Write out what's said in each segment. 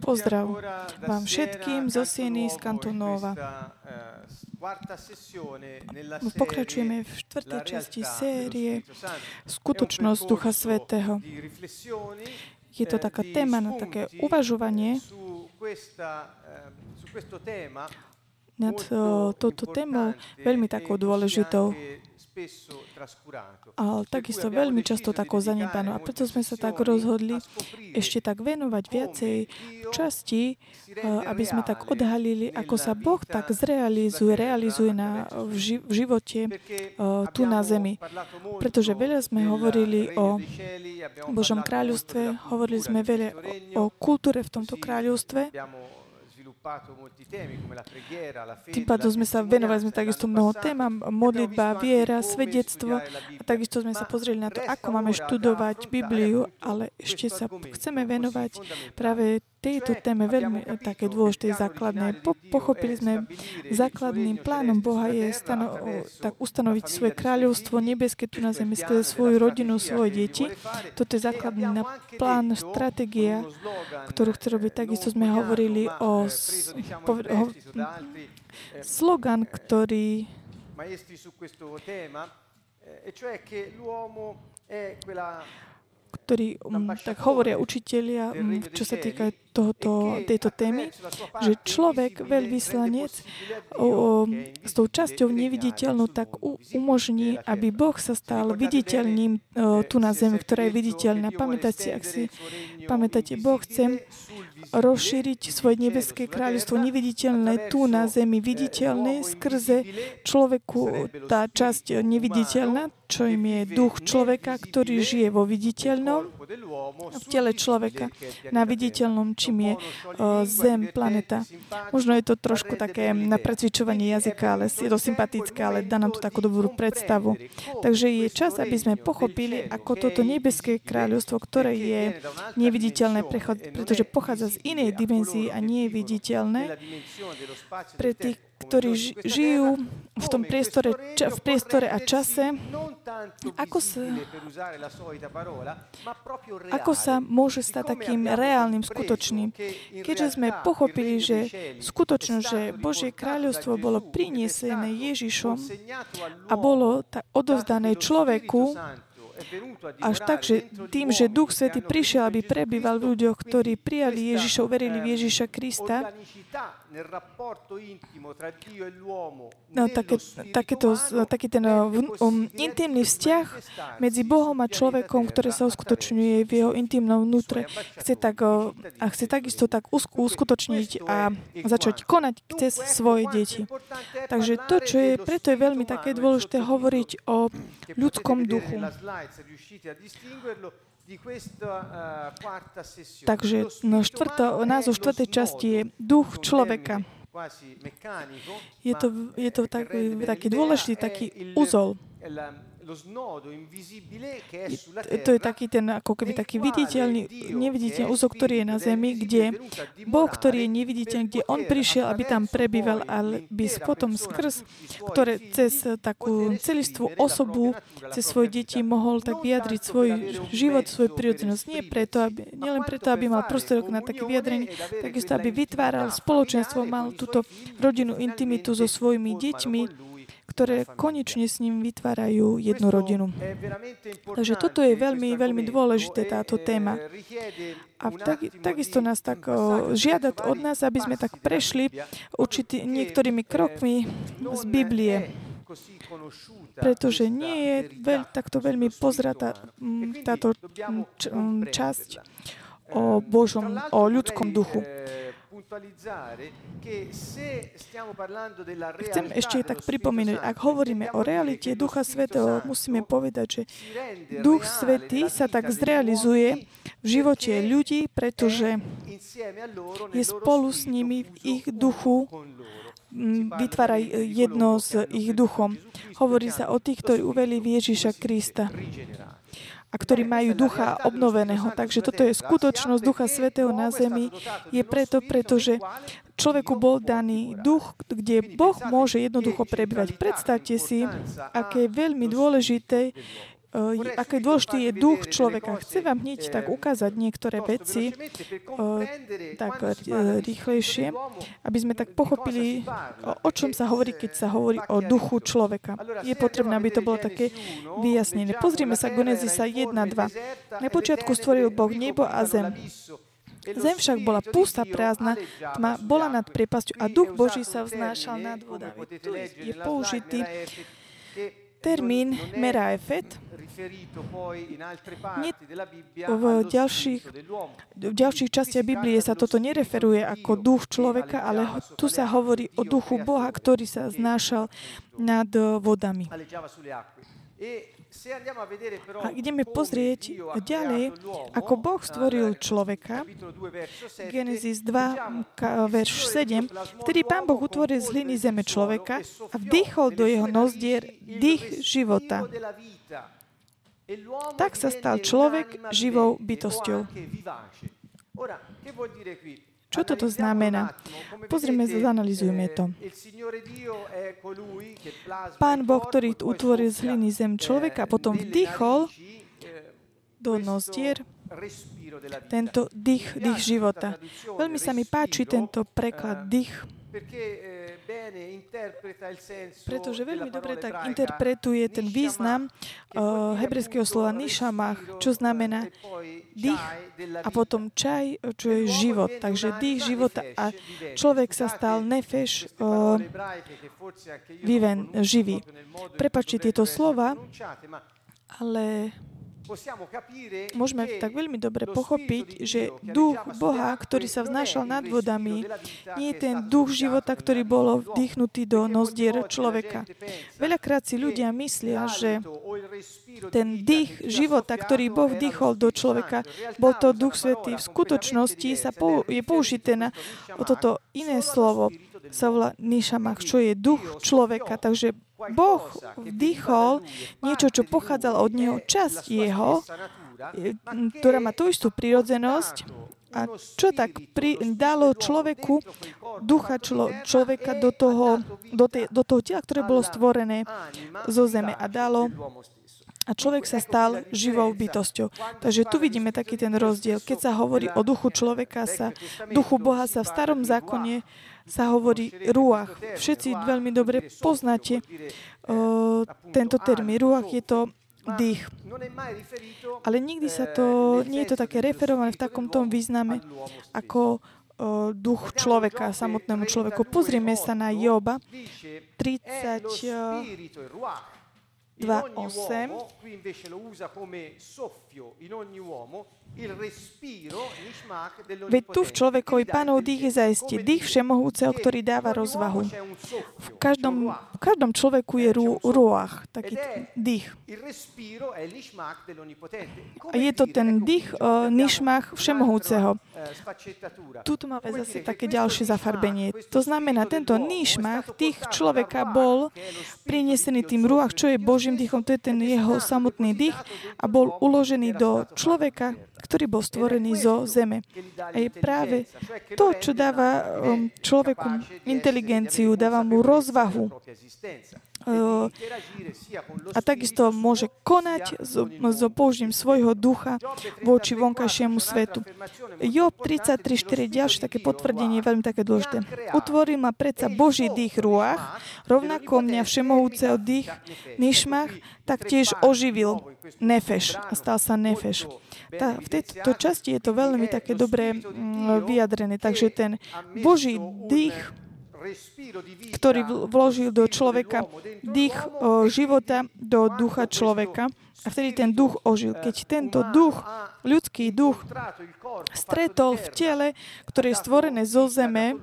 Pozdrav vám všetkým zo Sieny z Kantonova. Pokračujeme v štvrtej časti série Skutočnosť Ducha Svetého. Je to taká téma na také uvažovanie nad touto témou, veľmi takou dôležitou ale takisto veľmi často takou zanedbanou. A preto sme sa tak rozhodli ešte tak venovať viacej časti, aby sme tak odhalili, ako sa Boh tak zrealizuje, realizuje na, v živote tu na zemi. Pretože veľa sme hovorili o Božom kráľovstve, hovorili sme veľa o, o kultúre v tomto kráľovstve, tým pádom sme sa venovali sme takisto mnoho témam, modlitba, viera, svedectvo. a takisto sme sa pozreli na to, ako máme študovať Bibliu, ale ešte sa chceme venovať práve tejto téme veľmi také dôležité základné. Po, pochopili sme, základným plánom Boha je stano, tak ustanoviť svoje kráľovstvo nebeské tu na zemi, skrze svoju rodinu, svoje deti. Toto je základný plán, stratégia, ktorú chce robiť. Takisto sme hovorili o, o, o slogan, ktorý e cioè che l'uomo è quella ktorí um, tak hovoria učitelia, um, čo sa týka tohoto, tejto témy, že človek, veľvyslanec, o, o, s tou časťou neviditeľnou, tak u, umožní, aby Boh sa stal viditeľným o, tu na zemi, ktorá je viditeľná. Pamätáte si, ak si pamätáte, Boh chce rozšíriť svoje nebeské kráľovstvo neviditeľné tu na zemi, viditeľné skrze človeku, tá časť neviditeľná, čo im je duch človeka, ktorý žije vo viditeľnom, v tele človeka, na viditeľnom, čím je Zem, planeta. Možno je to trošku také na precvičovanie jazyka, ale je to sympatické, ale dá nám to takú dobrú predstavu. Takže je čas, aby sme pochopili, ako toto nebeské kráľovstvo, ktoré je pretože pochádza z inej dimenzii a nie je viditeľné, pre tých, ktorí žijú v tom priestore, v priestore a čase, ako sa, ako sa môže stať takým reálnym, skutočným. Keďže sme pochopili, že skutočno, že Božie kráľovstvo bolo priniesené Ježišom a bolo odovzdané človeku, až tak, že tým, že Duch Svety prišiel, aby prebýval v ľuďoch, ktorí prijali Ježiša, uverili v Ježiša Krista, no, také, takéto, taký ten um, intimný vzťah medzi Bohom a človekom, ktorý sa uskutočňuje v jeho intimnom vnútre, chce tak, a chce takisto tak uskutočniť a začať konať cez svoje deti. Takže to, čo je, preto je veľmi také dôležité hovoriť o ľudskom duchu. Takže no, štvrto, názov štvrtej časti je duch človeka. Je to, je to tak, taký dôležitý, taký úzol to je taký ten, ako keby taký viditeľný, neviditeľný úzok, ktorý je na zemi, kde Boh, ktorý je neviditeľný, kde On prišiel, aby tam prebýval, ale by potom skrz, ktoré cez takú celistvú osobu, cez svoje deti mohol tak vyjadriť svoj život, svoju prírodzenosť. Nie preto, aby, nielen preto, aby mal prostorok na také vyjadrenie, takisto, aby vytváral spoločenstvo, mal túto rodinu, intimitu so svojimi deťmi, ktoré konečne s ním vytvárajú jednu rodinu. Takže toto je veľmi, veľmi dôležité, táto téma. A tak, takisto nás tak o, žiada od nás, aby sme tak prešli určitý, niektorými krokmi z Biblie pretože nie je veľ, takto veľmi pozratá táto č, časť o Božom, o ľudskom duchu. Chcem ešte tak pripomenúť, ak hovoríme o realite Ducha Svetého, musíme povedať, že Duch Svetý sa tak zrealizuje v živote ľudí, pretože je spolu s nimi v ich duchu vytvára jedno s ich duchom. Hovorí sa o tých, ktorí uveli v Ježiša Krista a ktorí majú ducha obnoveného. Takže toto je skutočnosť Ducha Svetého na zemi. Je preto, pretože človeku bol daný duch, kde Boh môže jednoducho prebývať. Predstavte si, aké je veľmi dôležité aký dôležitý je duch človeka. Chcem vám hneď tak ukázať niektoré veci tak rýchlejšie, aby sme tak pochopili, o čom sa hovorí, keď sa hovorí o duchu človeka. Je potrebné, aby to bolo také vyjasnené. Pozrime sa Genesisa 1.2. Na počiatku stvoril Boh nebo a zem. Zem však bola pustá, prázdna, tma bola nad priepasťou a duch Boží sa vznášal nad vodami. Tu je použitý termín meraefet. V, ďalších, v ďalších častiach Biblie sa toto nereferuje ako duch človeka, ale tu sa hovorí o duchu Boha, ktorý sa znášal nad vodami. A ideme pozrieť ďalej, ako Boh stvoril človeka, Genesis 2, verš 7, ktorý Pán Boh utvoril z hliny zeme človeka a vdýchol do jeho nozdier dých života. Tak sa stal človek živou bytosťou. Čo toto znamená? Pozrieme, zanalizujme to. Pán Boh, ktorý utvoril z hliny zem človeka, potom vdychol do nozdier tento dých, dých života. Veľmi sa mi páči tento preklad dých, pretože veľmi dobre tak interpretuje ten význam uh, hebrejského slova nišamach, čo znamená dých a potom čaj, čo je život. Takže dých života a človek sa stal nefeš uh, viven, živý. Prepačte tieto slova, ale Môžeme tak veľmi dobre pochopiť, že duch Boha, ktorý sa vznášal nad vodami, nie je ten duch života, ktorý bol vdýchnutý do nozdier človeka. Veľakrát si ľudia myslia, že ten dých života, ktorý Boh vdýchol do človeka, bol to duch svetý. V skutočnosti sa je použité na toto iné slovo, sa volá Nišamach, čo je duch človeka. Takže Boh vdýchol niečo, čo pochádzalo od Neho, časť Jeho, ktorá má tú istú prírodzenosť, a čo tak pri, dalo človeku, ducha člo, človeka do toho, do, tej, do toho tela, ktoré bolo stvorené zo zeme a dalo a človek sa stal živou bytosťou. Takže tu vidíme taký ten rozdiel. Keď sa hovorí o duchu človeka, sa, duchu Boha sa v starom zákone sa hovorí ruach. Všetci veľmi dobre poznáte uh, tento termín. Ruach je to dých. Ale nikdy sa to, nie je to také referované v takomto význame ako uh, duch človeka, samotnému človeku. Pozrieme sa na Joba 30, 2.8. Qui invece lo usa come soffio in ogni uomo Veď tu v človekovi pánov dých je zaiste dých všemohúceho, ktorý dáva rozvahu. V každom, v každom človeku je rú, rúach, taký dých. A je to ten dých uh, nišmach všemohúceho. Tu máme zase také ďalšie zafarbenie. To znamená, tento nišmach tých človeka bol prinesený tým rúach, čo je Božím dýchom, to je ten jeho samotný dých a bol uložený do človeka, ktorý bol stvorený zo zeme. A je práve to, čo dáva um, človeku inteligenciu, dáva mu rozvahu. A takisto môže konať so, so použitím svojho ducha voči vonkajšiemu svetu. Job 33.4 ďalšie také potvrdenie je veľmi také dôležité. Utvoril ma predsa Boží dých rúach, rovnako mňa všemohúceho dých nišmach, taktiež oživil nefeš a stal sa nefeš. Tá, v tejto časti je to veľmi také dobre mm, vyjadrené. Takže ten Boží dých, ktorý vložil do človeka dých života do ducha človeka, a vtedy ten duch ožil. Keď tento duch, ľudský duch, stretol v tele, ktoré je stvorené zo zeme,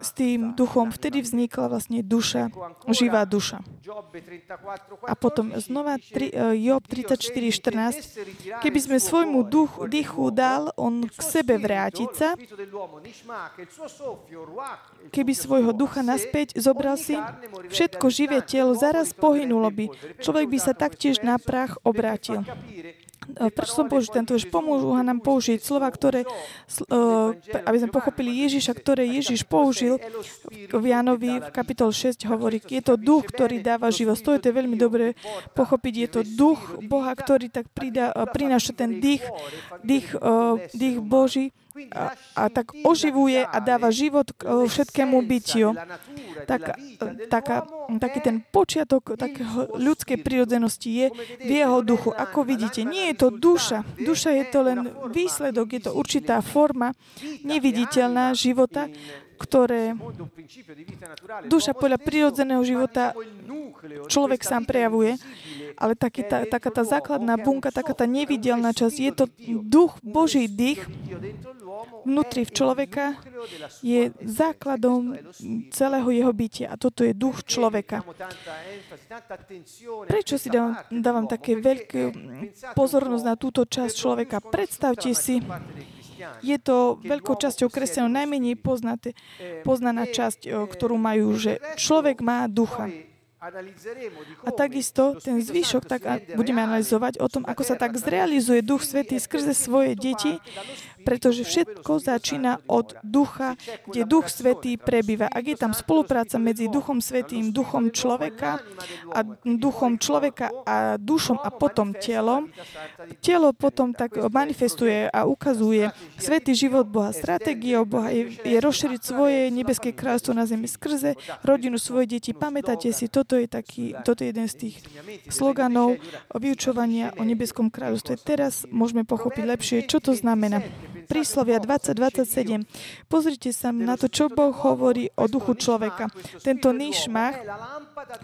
s tým duchom, vtedy vznikla vlastne duša, živá duša. A potom znova tri, uh, Job 34.14. Keby sme svojmu duchu, dýchu dal on k sebe vrátiť sa, keby svojho ducha naspäť zobral si, všetko živé telo zaraz pohynulo by. Človek by sa taktiež na prach obrátil. Prečo som použil tento verš? Pomôžu nám použiť slova, ktoré, aby sme pochopili Ježiša, ktoré Ježiš použil v Jánovi v kapitol 6 hovorí, je to duch, ktorý dáva život. To je to veľmi dobre pochopiť. Je to duch Boha, ktorý tak prináša ten dých, dých, dých Boží a, a tak oživuje a dáva život k všetkému bytiu. Tak, taká, taký ten počiatok takého ľudskej prírodzenosti je v jeho duchu. Ako vidíte, nie je to duša. Duša je to len výsledok, je to určitá forma neviditeľná života, ktoré duša podľa prirodzeného života človek sám prejavuje, ale taký tá, taká tá základná bunka, taká tá nevidelná časť, je to duch, Boží dých vnútri v človeka je základom celého jeho bytia a toto je duch človeka. Prečo si dávam, dávam také veľké pozornosť na túto časť človeka? Predstavte si, je to veľkou časťou kresťanov najmenej poznaté, poznaná časť, ktorú majú, že človek má ducha. A takisto ten zvyšok tak budeme analyzovať o tom, ako sa tak zrealizuje Duch Svetý skrze svoje deti, pretože všetko začína od ducha, kde Duch Svetý prebýva. Ak je tam spolupráca medzi Duchom Svetým, Duchom človeka a Duchom človeka a dušom a potom telom, telo potom tak manifestuje a ukazuje Svetý život Boha. Stratégia Boha je, je rozšíriť svoje nebeské kráľstvo na zemi skrze rodinu svoje deti. Pamätáte si, toto je, taký, toto je jeden z tých sloganov vyučovania o nebeskom kráľovstve. Teraz môžeme pochopiť lepšie, čo to znamená. Príslovia 2027. Pozrite sa na to, čo Boh hovorí o duchu človeka. Tento níšmach,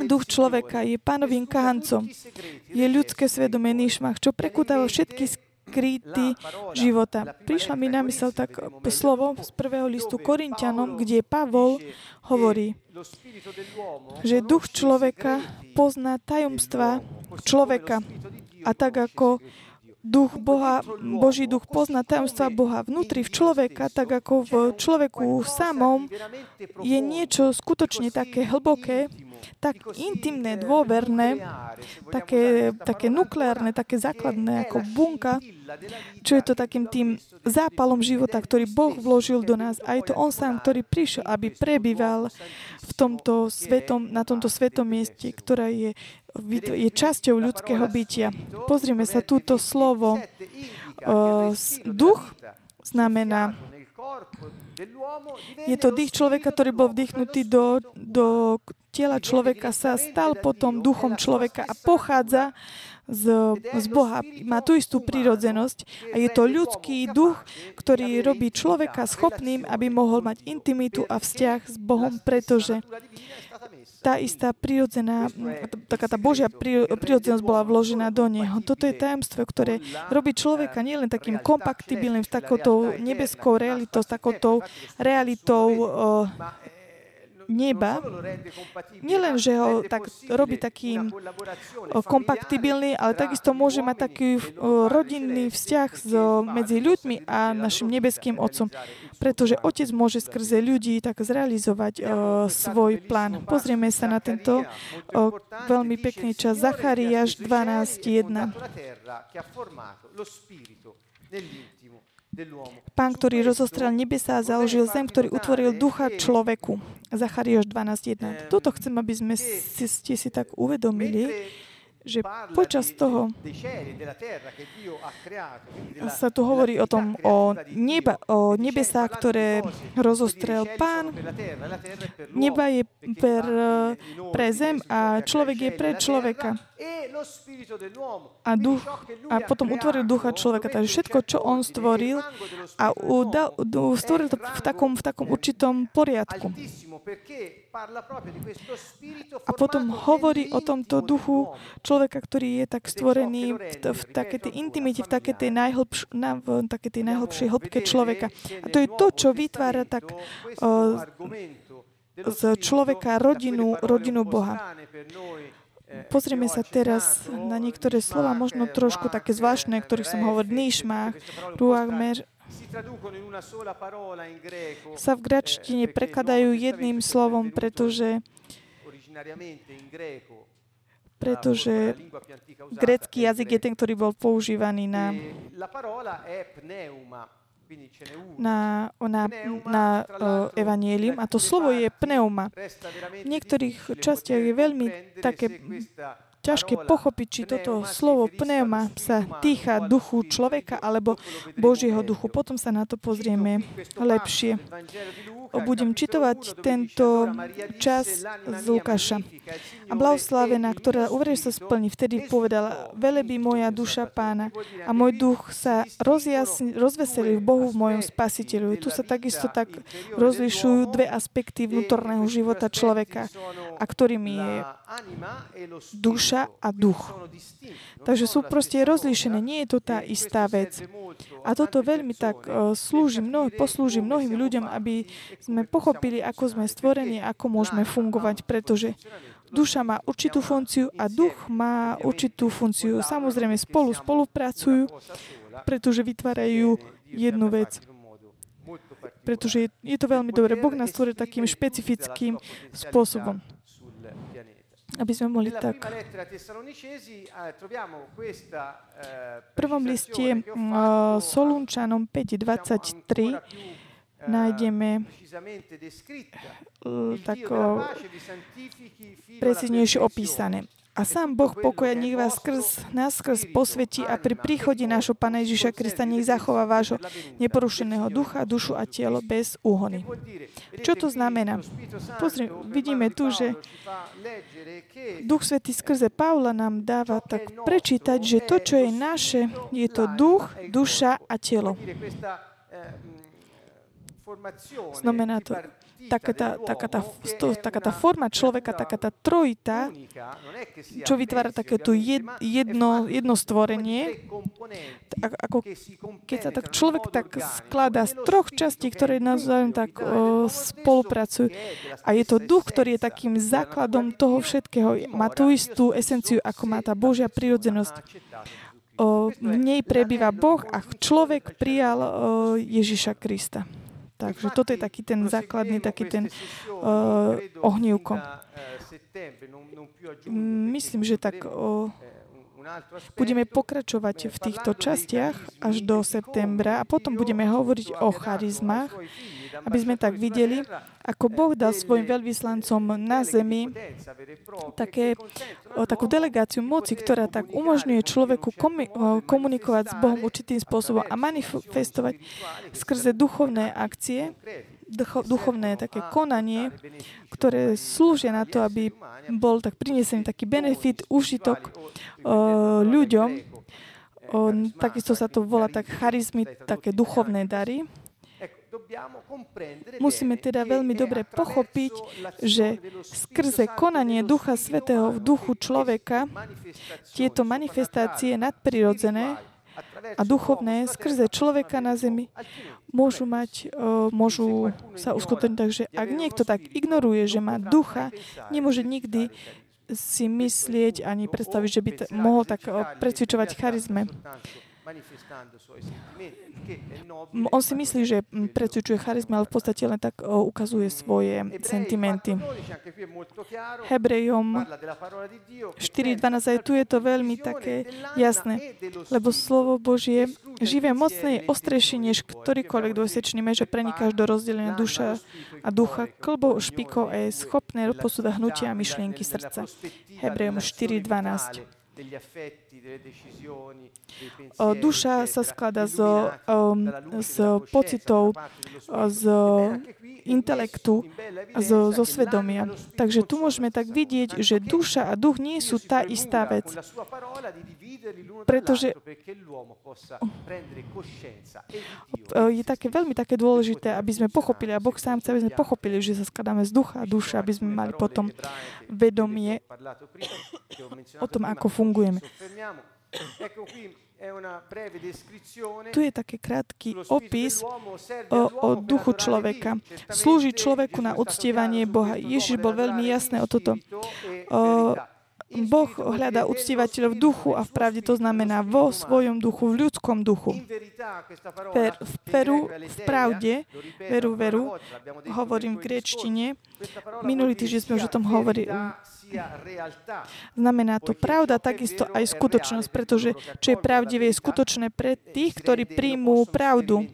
duch človeka, je pánovým kahancom. Je ľudské svedomie níšmach, čo prekutáva všetky skryty života. Prišla mi na mysel tak slovo z prvého listu Korintianom, kde Pavol hovorí, že duch človeka pozná tajomstva človeka. A tak ako duch Boha, Boží duch pozná tajomstva Boha vnútri v človeka, tak ako v človeku samom je niečo skutočne také hlboké, tak intimné, dôverné, také, také nukleárne, také základné ako bunka, čo je to takým tým zápalom života, ktorý Boh vložil do nás. A je to On sám, ktorý prišiel, aby prebýval v tomto svetom, na tomto svetom mieste, ktorá je je časťou ľudského bytia. Pozrime sa túto slovo. Duch znamená, je to dých človeka, ktorý bol vdychnutý do, do tela človeka, sa stal potom duchom človeka a pochádza z, z Boha. Má tú istú prírodzenosť a je to ľudský duch, ktorý robí človeka schopným, aby mohol mať intimitu a vzťah s Bohom, pretože tá istá prirodzená, taká tá Božia prirodzenosť bola vložená do neho. Toto je tajomstvo, ktoré robí človeka nielen takým kompaktibilným s takouto nebeskou realitou, s takouto realitou neba, nielen, že ho tak robí takým kompaktibilný, ale takisto môže mať taký rodinný vzťah medzi ľuďmi a našim nebeským Otcom, pretože Otec môže skrze ľudí tak zrealizovať svoj plán. Pozrieme sa na tento veľmi pekný čas. Zachariáš 12.1. Pán, ktorý rozostrel nebesa a založil zem, ktorý utvoril ducha človeku. Zachariáš 12.1. Toto chcem, aby sme si, ste si tak uvedomili, že počas toho sa tu hovorí o tom, o, neba, o nebesách, ktoré rozostrel pán. Neba je per, pre zem a človek je pre človeka. A, duch, a potom utvoril ducha človeka. Takže všetko, čo on stvoril a udal, stvoril to v takom, v takom určitom poriadku. A potom hovorí o tomto duchu človeka, ktorý je tak stvorený v, v také tej intimite, v také tej, najhlbš, na, v také tej najhlbšej hĺbke človeka. A to je to, čo vytvára tak uh, z človeka rodinu, rodinu Boha. Pozrieme sa teraz na niektoré slova, možno trošku také zvláštne, ktorých som hovoril, níšmach, ruachmer, sa v gračtine prekladajú jedným slovom, pretože pretože grecký jazyk je ten, ktorý bol používaný na na, na, na uh, evanielium a to slovo je pneuma. V niektorých častiach je veľmi také ťažké pochopiť, či toto slovo pneuma sa týka duchu človeka alebo Božieho duchu. Potom sa na to pozrieme lepšie. Budem čitovať tento čas z Lukáša. A blahoslavená, ktorá uverí sa splní, vtedy povedala, by moja duša pána a môj duch sa rozjasni, rozveselí v Bohu v mojom spasiteľu. Tu sa takisto tak rozlišujú dve aspekty vnútorného života človeka, a ktorými je duša a duch. Takže sú proste rozlíšené, nie je to tá istá vec. A toto veľmi tak slúži mnoho, poslúži mnohým ľuďom, aby sme pochopili, ako sme stvorení, ako môžeme fungovať, pretože duša má určitú funkciu a duch má určitú funkciu. Samozrejme spolu spolupracujú, pretože vytvárajú jednu vec. Pretože je to veľmi dobré. Boh nás stvoril takým špecifickým spôsobom aby sme mohli tak... V prvom liste Solunčanom 5.23 nájdeme tak preciznejšie opísané. A sám Boh pokoja nech vás skrz, nás skrz posvetí a pri príchode nášho Pána Ježiša Krista nech zachová vášho neporušeného ducha, dušu a telo bez úhony. Čo to znamená? Pozri, vidíme tu, že Duch Svetý skrze Pavla nám dáva tak prečítať, že to, čo je naše, je to duch, duša a telo. Znamená to, taká tá, taká, tá, taká tá forma človeka, taká tá trojita, čo vytvára takéto jedno, jedno stvorenie, ako keď sa tak človek tak skladá z troch častí, ktoré navzájom tak o, spolupracujú. A je to duch, ktorý je takým základom toho všetkého. Má tú istú esenciu, ako má tá Božia prírodzenosť. V nej prebýva Boh a človek prijal Ježiša Krista. Takže toto je taký ten základný, taký ten uh, ohnívko. Myslím, že tak uh, budeme pokračovať v týchto častiach až do septembra a potom budeme hovoriť o charizmách, aby sme tak videli, ako Boh dal svojim veľvyslancom na zemi také, o, takú delegáciu moci, ktorá tak umožňuje človeku komunikovať s Bohom určitým spôsobom a manifestovať skrze duchovné akcie, duchovné také konanie, ktoré slúžia na to, aby bol tak prinesený taký benefit, užitok o, ľuďom. Takisto sa to volá tak charizmy, také duchovné dary. Musíme teda veľmi dobre pochopiť, že skrze konanie Ducha Svetého v duchu človeka tieto manifestácie nadprirodzené a duchovné skrze človeka na zemi môžu mať, môžu sa uskutočniť. Takže ak niekto tak ignoruje, že má ducha, nemôže nikdy si myslieť ani predstaviť, že by t- mohol tak precvičovať charizme. On si myslí, že predsúčuje charizma, ale v podstate len tak ukazuje svoje sentimenty. Hebrejom 4.12 aj tu je to veľmi také jasné, lebo slovo Božie živé, mocné je ostrejšie než ktorýkoľvek dvojsečný meč a preniká do rozdelenia duša a ducha, klbou, špikov a je schopné posúda hnutia a myšlienky srdca. Hebrejom 4.12. Duša sa skladá z, z pocitov, z intelektu zo, zo svedomia. Takže tu môžeme tak vidieť, že duša a duch nie sú tá istá vec. Pretože je také veľmi také dôležité, aby sme pochopili, a Boh sám chce, aby sme pochopili, že sa skladáme z ducha a duša, aby sme mali potom vedomie o tom, ako fungujeme. Tu je taký krátky opis o, o duchu človeka. Slúži človeku na uctievanie Boha. Ježiš bol veľmi jasný o toto. O, Boh hľadá uctievateľov v duchu a v pravde to znamená vo svojom duchu, v ľudskom duchu. Per, v Peru, v pravde, veru, veru, hovorím v grečtine. Minulý týždeň sme už o tom hovorili. Znamená to pravda, takisto aj skutočnosť, pretože čo je pravdivé, je skutočné pre tých, ktorí príjmú pravdu.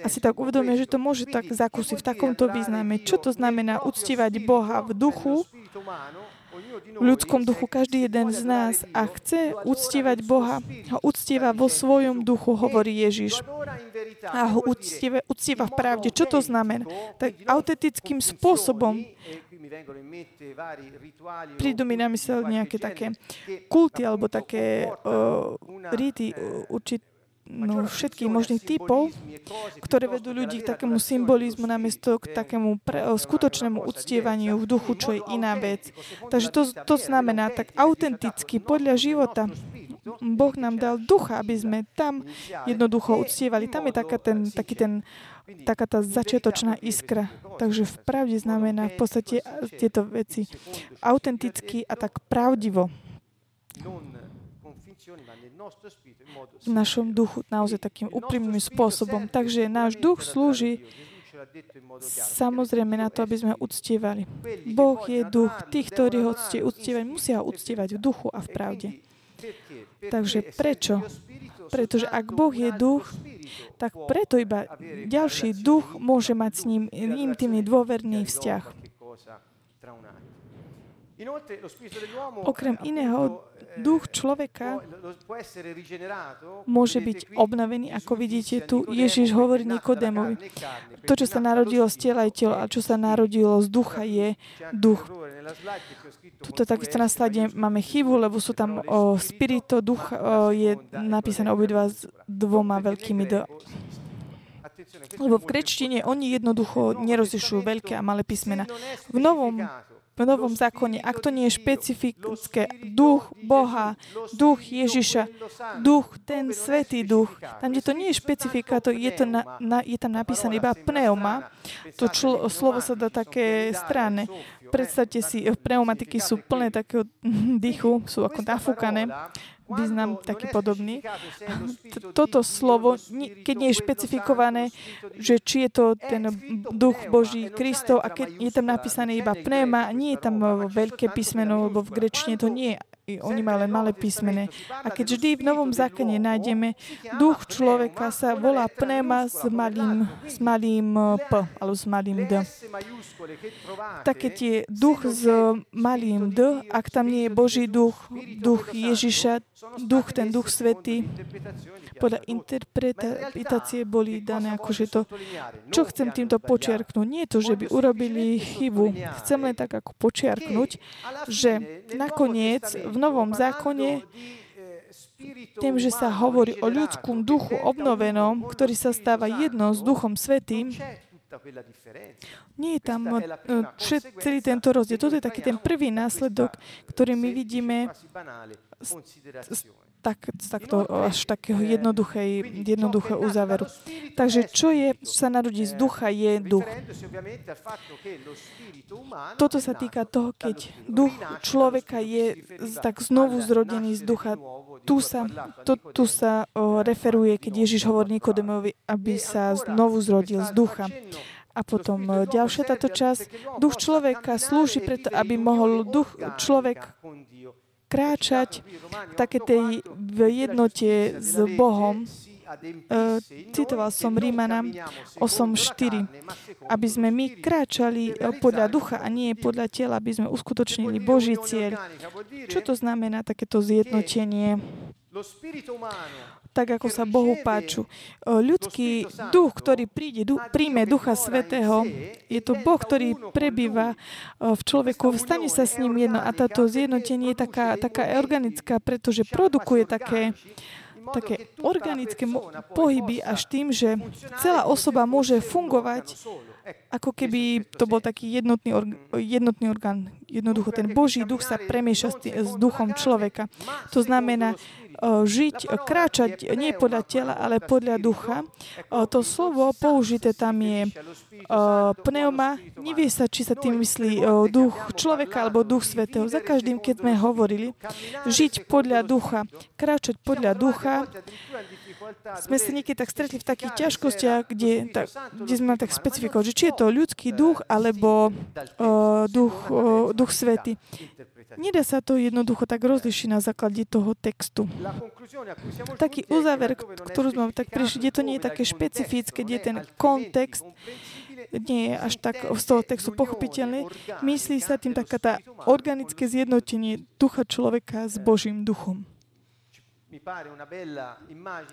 A si tak uvedomia, že to môže tak zakúsiť v takomto význame. Čo to znamená uctívať Boha v duchu, v ľudskom duchu každý jeden z nás a chce uctievať Boha, ho uctieva vo svojom duchu, hovorí Ježiš. A ho uctieva, uctieva v pravde. Čo to znamená? Tak autentickým spôsobom. prídu mi na mysel nejaké také kulty alebo také uh, rity uh, určité no, všetkých možných typov, ktoré vedú ľudí k takému symbolizmu namiesto k takému pre, skutočnému uctievaniu v duchu, čo je iná vec. Takže to, to znamená tak autenticky, podľa života. Boh nám dal ducha, aby sme tam jednoducho uctievali. Tam je taká ten, taký ten, taká tá začiatočná iskra. Takže v pravde znamená v podstate tieto veci autenticky a tak pravdivo v našom duchu naozaj takým úprimným spôsobom. Takže náš duch slúži samozrejme na to, aby sme uctievali. Boh je duch. Tí, ktorí ho uctievať, musia ho uctievať v duchu a v pravde. Takže prečo? Pretože ak Boh je duch, tak preto iba ďalší duch môže mať s ním intimný dôverný vzťah. Okrem iného, duch človeka môže byť obnovený, ako vidíte tu. Ježiš hovorí Nikodémovi. To, čo sa narodilo z tela, je telo, a čo sa narodilo z ducha, je duch. Tuto takisto na slade máme chybu, lebo sú tam o, spirito, duch o, je napísané obidva s dvoma veľkými d. Lebo v grečtine oni jednoducho nerozlišujú veľké a malé písmena. V novom v Novom zákone, ak to nie je špecifické, duch Boha, duch Ježiša, duch, ten svetý duch, tam, kde to nie je špecifika, to je, to na, na, je tam napísané iba pneuma, to člo, slovo sa dá také strane. Predstavte si, pneumatiky sú plné takého dýchu, sú ako nafúkané význam taký podobný. Toto slovo, keď nie je špecifikované, že či je to ten duch Boží Kristov a keď je tam napísané iba pnema, nie je tam veľké písmeno, lebo v grečtine to nie je oni majú len malé písmene. A keď vždy v Novom zákone nájdeme, duch človeka sa volá pnema s malým, s malým P, alebo s malým D. Také tie duch s malým D, ak tam nie je Boží duch, duch Ježiša, duch, ten duch svetý, podľa interpretácie boli dané akože to. Čo chcem týmto počiarknúť? Nie je to, že by urobili chybu. Chcem len tak ako počiarknúť, že nakoniec v Novom zákone tým, že sa hovorí o ľudskom duchu obnovenom, ktorý sa stáva jedno s Duchom Svetým, nie je tam celý tento rozdiel. Toto je taký ten prvý následok, ktorý my vidíme tak, takto až takého jednoduchej, jednoduchého uzáveru. Takže čo je, čo sa narodí z ducha, je duch. Toto sa týka toho, keď duch človeka je tak znovu zrodený z ducha. Tu sa, to, tu sa o, referuje, keď Ježiš hovorí Nikodemovi, aby sa znovu zrodil z ducha. A potom ďalšia táto časť. Duch človeka slúži preto, aby mohol duch človek kráčať v také tej v jednote s Bohom. Uh, citoval som Rímana 8.4, aby sme my kráčali e, podľa ducha a nie podľa tela, aby sme uskutočnili Boží cieľ. Čo to znamená takéto zjednotenie? Tak ako sa Bohu páču. Ľudský duch, ktorý príde, duch, príjme Ducha Svetého, je to Boh, ktorý prebýva v človeku, stane sa s ním jedno a táto zjednotenie je taká, taká organická, pretože produkuje také, také organické pohyby až tým, že celá osoba môže fungovať ako keby to bol taký jednotný, org- jednotný orgán. Jednoducho ten Boží duch sa premieša s, tý, s duchom človeka. To znamená, žiť, kráčať nie podľa tela, ale podľa ducha. To slovo použité tam je pneuma. Nevie sa, či sa tým myslí duch človeka alebo duch svetého. Za každým, keď sme hovorili, žiť podľa ducha, kráčať podľa ducha, sme sa niekedy tak stretli v takých ťažkostiach, kde, tak, kde sme tak specifikovali, že či je to ľudský duch alebo uh, duch, uh, duch svety. Nedá sa to jednoducho tak rozlišiť na základe toho textu. Taký uzáver, ktorú sme tak prišli, kde to nie je také špecifické, kde ten kontext nie je až tak z toho textu pochopiteľný. Myslí sa tým taká tá organické zjednotenie ducha človeka s Božím duchom.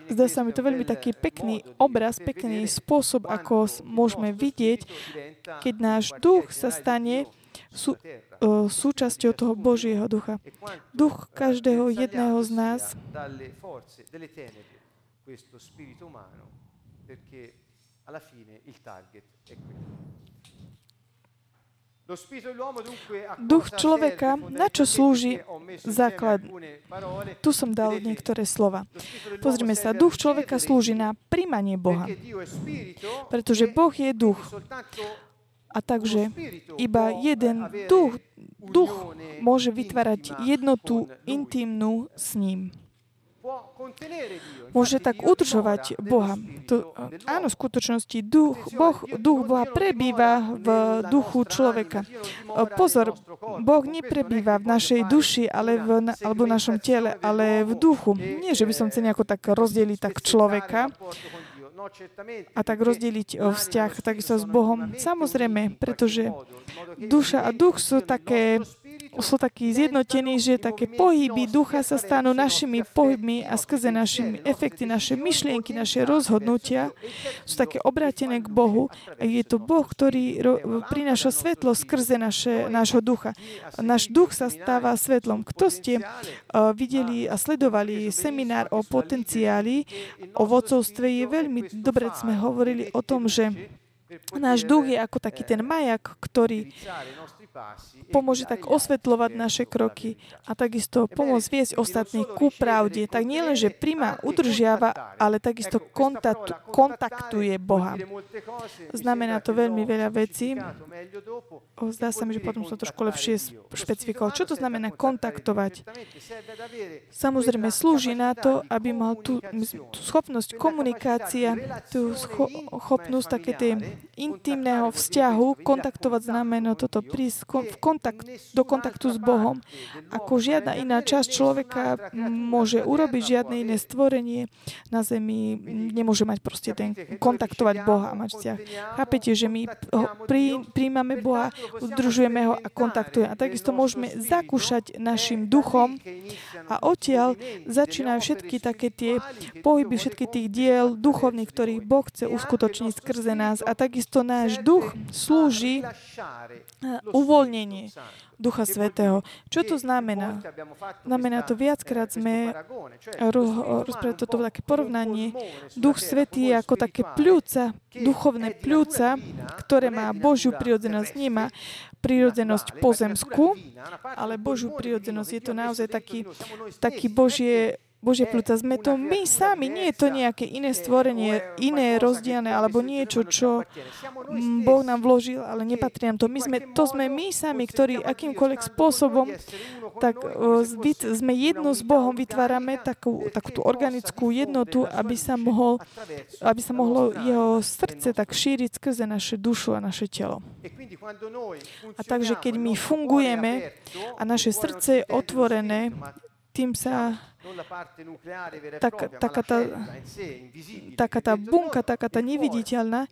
Zdá sa mi to veľmi taký pekný obraz, pekný spôsob, ako môžeme vidieť, keď náš duch sa stane sú, uh, súčasťou toho Božieho ducha. Duch každého jedného z nás Duch človeka, na čo slúži základ? Tu som dal niektoré slova. Pozrime sa, duch človeka slúži na príjmanie Boha. Pretože Boh je duch. A takže iba jeden duch, duch môže vytvárať jednotu intimnú s ním môže tak udržovať Boha. To, áno, v skutočnosti duch, boh, duch Boha prebýva v duchu človeka. Pozor, Boh neprebýva v našej duši ale v, alebo v našom tele, ale v duchu. Nie, že by som chcel nejako tak rozdeliť tak človeka, a tak rozdeliť vzťah takisto s Bohom. Samozrejme, pretože duša a duch sú také sú takí zjednotení, že také pohyby ducha sa stanú našimi pohybmi a skrze našimi efekty, naše myšlienky, naše rozhodnutia sú také obrátené k Bohu. Je to Boh, ktorý prináša svetlo skrze naše, nášho ducha. Náš duch sa stáva svetlom. Kto ste uh, videli a sledovali seminár o potenciáli, o vodcovstve, je veľmi dobre sme hovorili o tom, že náš duch je ako taký ten majak, ktorý pomôže tak osvetľovať naše kroky a takisto pomôcť viesť ostatných ku pravde. Tak nielen, že príjma, udržiava, ale takisto kontakt, kontaktuje Boha. Znamená to veľmi veľa vecí. Zdá sa mi, že potom sa trošku lepšie špecifikoval. Čo to znamená kontaktovať? Samozrejme, slúži na to, aby mal tú, tú schopnosť komunikácia, tú schopnosť také tej intimného vzťahu, kontaktovať znamená toto prísť v kontakt, do kontaktu s Bohom. Ako žiadna iná časť človeka môže urobiť, žiadne iné stvorenie na zemi nemôže mať proste ten kontaktovať Boha a mať vzťah. Chápete, že my ho prí, príjmame Boha, udržujeme ho a kontaktujeme. A takisto môžeme zakúšať našim duchom a odtiaľ začínajú všetky také tie pohyby, všetky tých diel duchovných, ktorých Boh chce uskutočniť skrze nás. A takisto náš duch slúži uvoľnenie Ducha Svetého. Čo to znamená? Znamená to viackrát sme rozprávali toto také porovnanie. Duch Svetý je ako také pľúca, duchovné pľúca, ktoré má Božiu prirodzenosť. Nemá prirodzenosť pozemskú, ale Božiu prirodzenosť. Je to naozaj taký, taký Božie Bože plúca, sme to my sami, nie je to nejaké iné stvorenie, iné rozdielne, alebo niečo, čo Boh nám vložil, ale nepatrí nám to. My sme, to sme my sami, ktorí akýmkoľvek spôsobom tak sme jedno s Bohom, vytvárame takú, takú tú organickú jednotu, aby sa, mohol, aby sa mohlo jeho srdce tak šíriť skrze naše dušu a naše telo. A takže keď my fungujeme a naše srdce je otvorené, tým sa tak, taká, tá, taká tá bunka, taká tá neviditeľná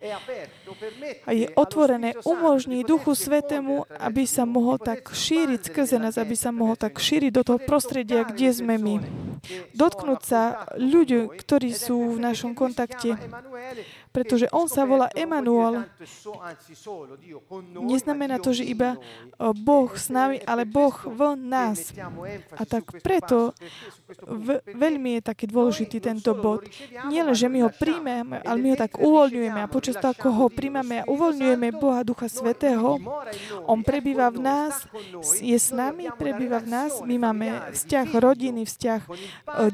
a je otvorené, umožní Duchu Svetému, aby sa mohol tak šíriť skrze nás, aby sa mohol tak šíriť do toho prostredia, kde sme my. Dotknúť sa ľudí, ktorí sú v našom kontakte, pretože on sa volá Emanuel. Neznamená to, že iba Boh s nami, ale Boh v nás. A tak preto v, veľmi je taký dôležitý tento bod. Nie len, že my ho príjmeme, ale my ho tak uvoľňujeme a počas toho, ako ho príjmame a uvoľňujeme Boha Ducha Svetého, On prebýva v nás, je s nami, prebýva v nás, my máme vzťah rodiny, vzťah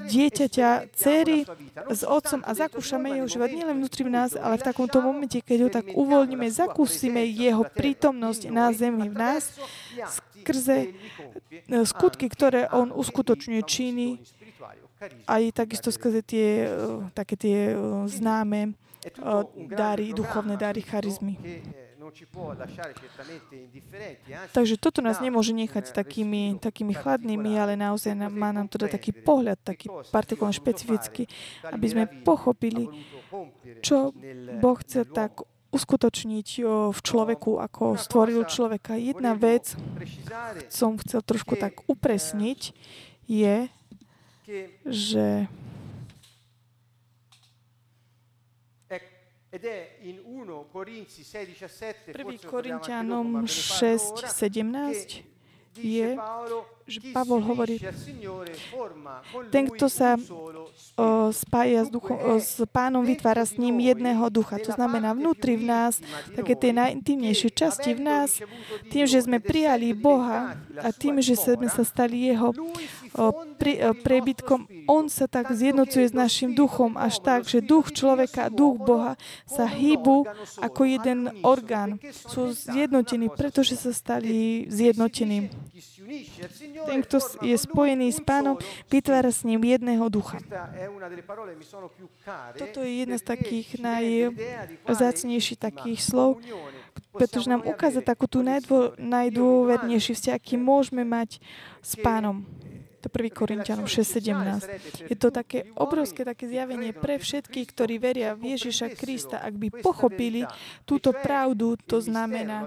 dieťaťa, cery s otcom a zakúšame jeho život nielen vnútri v nás, ale v takomto momente, keď ho tak uvoľníme, zakúsime jeho prítomnosť na zemi v nás skrze skutky, ktoré on uskutočňuje, činy, aj takisto skrze tie, také tie známe dary, duchovné dary, charizmy. Takže toto nás nemôže nechať takými, takými chladnými, ale naozaj má nám to dať taký pohľad, taký partikulárny špecifický, aby sme pochopili, čo Boh chce tak uskutočniť v človeku, ako stvoril človeka. Jedna vec, som chcel trošku tak upresniť, je, že Prvý Korintianom 6, 17 je, že Pavol hovorí, ten, kto sa o, spája s, duchom, o, s pánom, vytvára s ním jedného ducha. To znamená vnútri v nás, také tie najintimnejšie časti v nás, tým, že sme prijali Boha a tým, že sme sa stali jeho o, pri, o, prebytkom, on sa tak zjednocuje s našim duchom až tak, že duch človeka a duch Boha sa hýbu ako jeden orgán. Sú zjednotení, pretože sa stali zjednotení. Ten, kto je spojený s pánom, vytvára s ním jedného ducha. Toto je jedna z takých najzácnejších takých slov, pretože nám ukáza takú tú najdôvernejší vzťah, aký môžeme mať s pánom. To 1. Korintianom 6.17. Je to také obrovské také zjavenie pre všetkých, ktorí veria v Ježiša Krista. Ak by pochopili túto pravdu, to znamená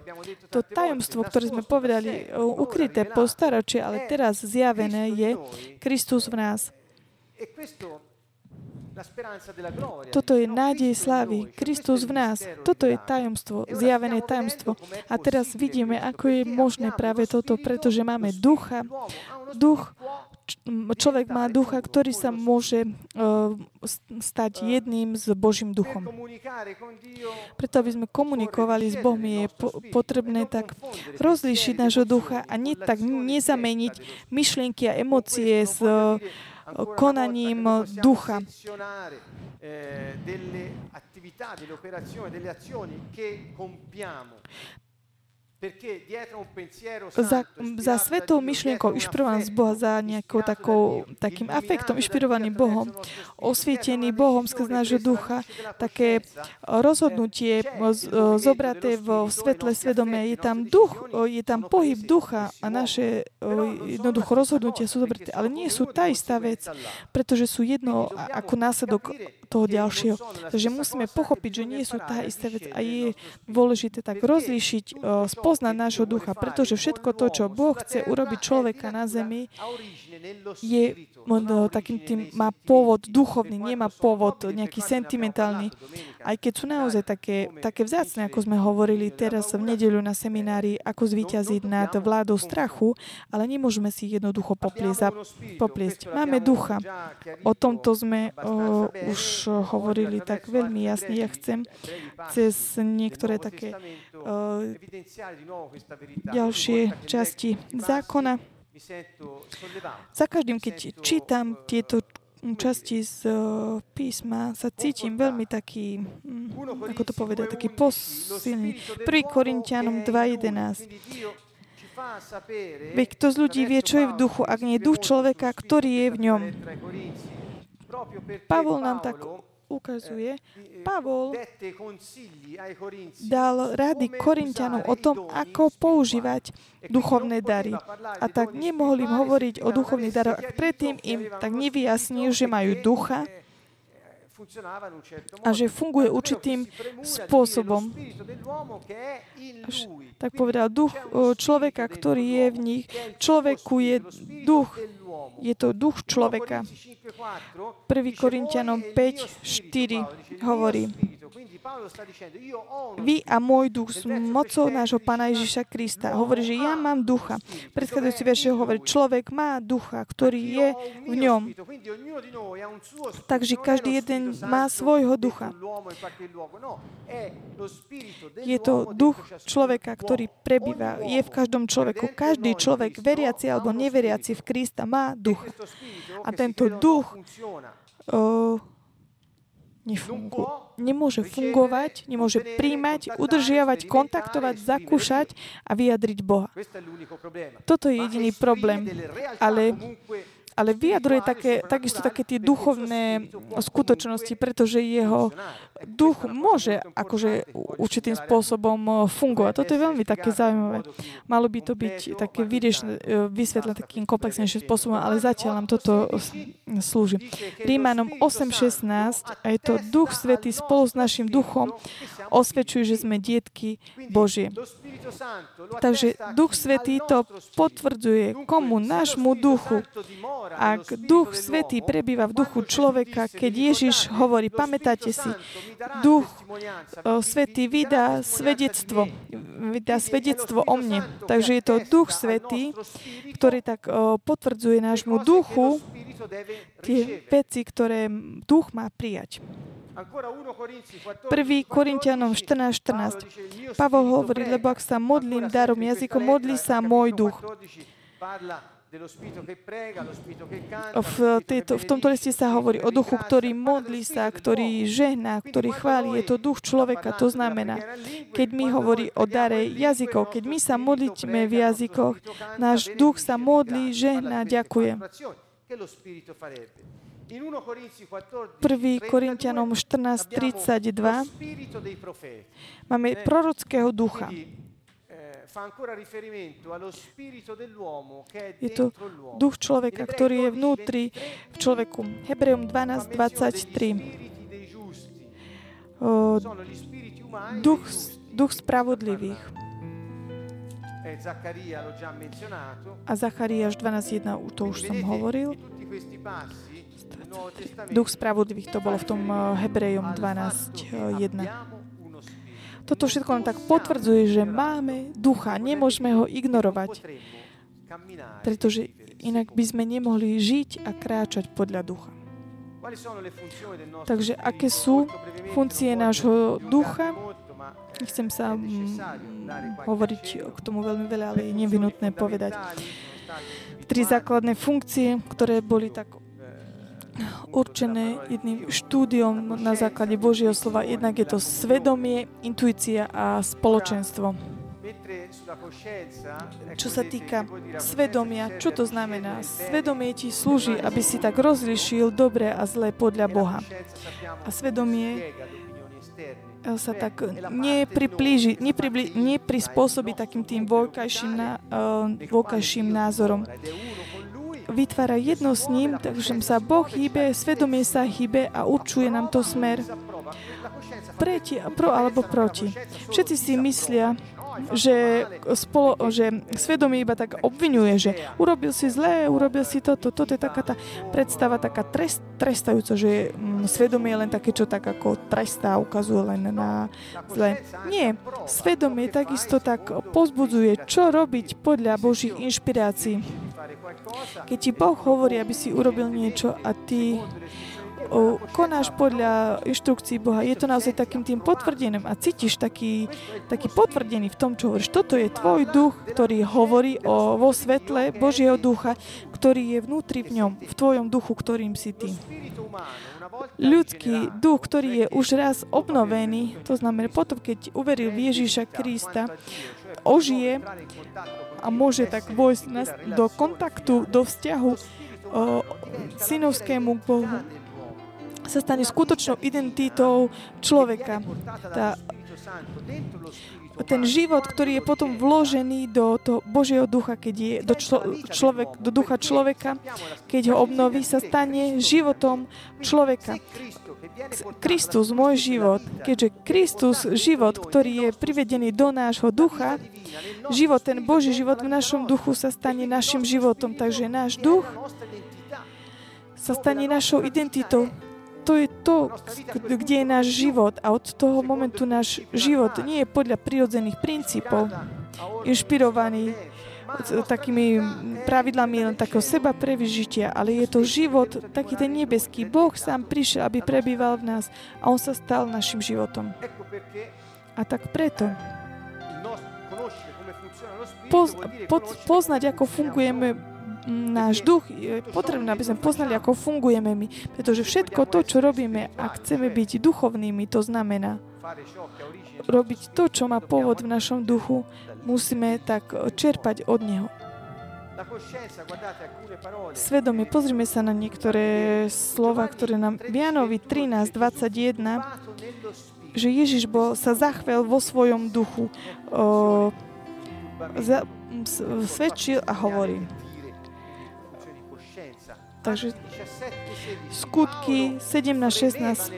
to tajomstvo, ktoré sme povedali, ukryté po staročie, ale teraz zjavené je Kristus v nás. Toto je nádej slávy. Kristus v nás. Toto je tajomstvo, zjavené tajomstvo. A teraz vidíme, ako je možné práve toto, pretože máme ducha. Duch človek má ducha, ktorý sa môže uh, stať jedným s Božím duchom. Preto, aby sme komunikovali s Bohom, je po- potrebné tak rozlíšiť nášho ducha a nie tak nezameniť myšlienky a emócie s konaním ducha za, za svetou myšlienkou inšpirovaným z Boha, za nejakou takou, takým afektom inšpirovaným Bohom, osvietený Bohom skrz nášho ducha, také rozhodnutie zobraté vo svetle svedomia. Je tam duch, je tam pohyb ducha a naše jednoducho rozhodnutia sú zobraté, ale nie sú tá istá vec, pretože sú jedno ako následok toho ďalšieho. Takže musíme pochopiť, že nie sú tá istá vec a je dôležité tak rozlíšiť, spoznať nášho ducha, pretože všetko to, čo Boh chce urobiť človeka na zemi, je takým tým, má pôvod duchovný, nemá pôvod nejaký sentimentálny. Aj keď sú naozaj také, také vzácne, ako sme hovorili teraz v nedeľu na seminári, ako zvíťaziť nad vládou strachu, ale nemôžeme si jednoducho popliesť. Máme ducha. O tomto sme o, už hovorili tak veľmi jasne. Ja chcem cez niektoré také ďalšie časti zákona za každým, keď čítam tieto časti z uh, písma, sa cítim veľmi taký, um, ako to povedať, taký posilný. 1. Korintianom 2.11. Veď kto z ľudí vie, čo je v duchu, ak nie je duch človeka, ktorý je v ňom. Pavol nám tak ukazuje, Pavol dal rady Korintianom o tom, ako používať duchovné dary. A tak nemohli im hovoriť o duchovných daroch, ak predtým im tak nevyjasnil, že majú ducha, a že funguje určitým spôsobom. Až, tak povedal, duch človeka, ktorý je v nich, človeku je duch, je to duch človeka. 1. Korintianom 5, 4 hovorí, Vy a môj duch sú mocou nášho Pána Ježiša Krista. Hovorí, že ja mám ducha. Predchádzajúci verš hovorí, človek má ducha, ktorý je v ňom. Takže každý jeden má svojho ducha. Je to duch človeka, ktorý prebýva, je v každom človeku. Každý človek, veriaci alebo neveriaci v Krista, má ducha. A tento duch uh, nefungu, nemôže fungovať, nemôže príjmať, udržiavať, kontaktovať, zakúšať a vyjadriť Boha. Toto je jediný problém. Ale ale vyjadruje také, takisto také tie duchovné skutočnosti, pretože jeho duch môže akože určitým spôsobom eh, fungovať. Toto je veľmi také zaujímavé. Malo by to byť také eh, vysvetlené takým komplexnejším spôsobom, ale zatiaľ nám toto slúži. Rímanom 8.16 a je to Duch Svetý spolu s našim duchom osvedčuje, že sme dietky Božie. Takže Duch Svetý to potvrdzuje komu? Nášmu duchu. Ak Duch Svetý prebýva v duchu človeka, keď Ježiš hovorí, pamätáte si, Duch Svetý vydá svedectvo, vydá svedectvo o mne. Takže je to Duch Svetý, ktorý tak potvrdzuje nášmu duchu tie veci, ktoré duch má prijať. 1. Korintianom 14.14. 14. Pavol hovorí, lebo ak sa modlím darom jazykom, modlí sa môj duch. V, tejto, v tomto liste sa hovorí o duchu, ktorý modlí sa, ktorý žehná, ktorý chváli. Je to duch človeka. To znamená, keď mi hovorí o dare jazykov, keď my sa modlíme v jazykoch, náš duch sa modlí, žehná, ďakuje. 1. Korintianom 14.32 máme prorockého ducha. Je to duch človeka, ktorý je vnútri v človeku. Hebrejom 12.23. Duch, duch spravodlivých. A Zachariáš 12.1, to už som hovoril. Duch spravodlivých, to bolo v tom eh, Hebrejom 12.1. Toto všetko nám tak potvrdzuje, že máme ducha, nemôžeme ho ignorovať, pretože inak by sme nemohli žiť a kráčať podľa ducha. Takže aké sú funkcie nášho ducha? Nechcem sa mm, hovoriť k tomu veľmi veľa, ale je nevinutné povedať. Tri základné funkcie, ktoré boli tak určené jedným štúdiom na základe Božieho slova. Jednak je to svedomie, intuícia a spoločenstvo. Čo sa týka svedomia, čo to znamená? Svedomie ti slúži, aby si tak rozlišil dobré a zlé podľa Boha. A svedomie sa tak nepriplíži, nepribli, neprispôsobí takým tým voľkajším, uh, voľkajším názorom vytvára jedno s ním, takže sa Boh hýbe, svedomie sa hýbe a určuje nám to smer. Preti, pro alebo proti. Všetci si myslia, že, spolo, že svedomie iba tak obvinuje, že urobil si zlé, urobil si toto, toto je taká tá predstava taká trest, trestajúca, že mm, svedomie je len také, čo tak ako trestá, ukazuje len na zlé. Nie, svedomie takisto tak pozbudzuje, čo robiť podľa Božích inšpirácií. Keď ti Boh hovorí, aby si urobil niečo a ty o, konáš podľa inštrukcií Boha, je to naozaj takým tým potvrdeným a cítiš taký, taký potvrdený v tom, čo hovoríš. Toto je tvoj duch, ktorý hovorí o, vo svetle Božieho ducha, ktorý je vnútri v ňom, v tvojom duchu, ktorým si ty. Ľudský duch, ktorý je už raz obnovený, to znamená potom, keď uveril Ježíša Krista, ožije a môže tak vojsť do kontaktu, do vzťahu o, synovskému Bohu, sa stane skutočnou identitou človeka. Tá, ten život, ktorý je potom vložený do toho Božieho ducha, keď je do, člo, človek, do ducha človeka, keď ho obnoví, sa stane životom človeka. Kristus, môj život, keďže Kristus, život, ktorý je privedený do nášho ducha, život, ten Boží život v našom duchu sa stane našim životom. Takže náš duch sa stane našou identitou to je to, kde je náš život. A od toho momentu náš život nie je podľa prirodzených princípov, inšpirovaný takými pravidlami len takého seba prevyžitia, ale je to život, taký ten nebeský. Boh sám prišiel, aby prebýval v nás a On sa stal našim životom. A tak preto poz, po, poznať, ako fungujeme náš duch, je potrebné, aby sme poznali, ako fungujeme my. Pretože všetko to, čo robíme, ak chceme byť duchovnými, to znamená robiť to, čo má pôvod v našom duchu, musíme tak čerpať od Neho. Svedomie, pozrime sa na niektoré slova, ktoré nám v Janovi 13.21, že Ježiš bol, sa zachvel vo svojom duchu, o, za, svedčil a hovorí. Takže skutky 17.16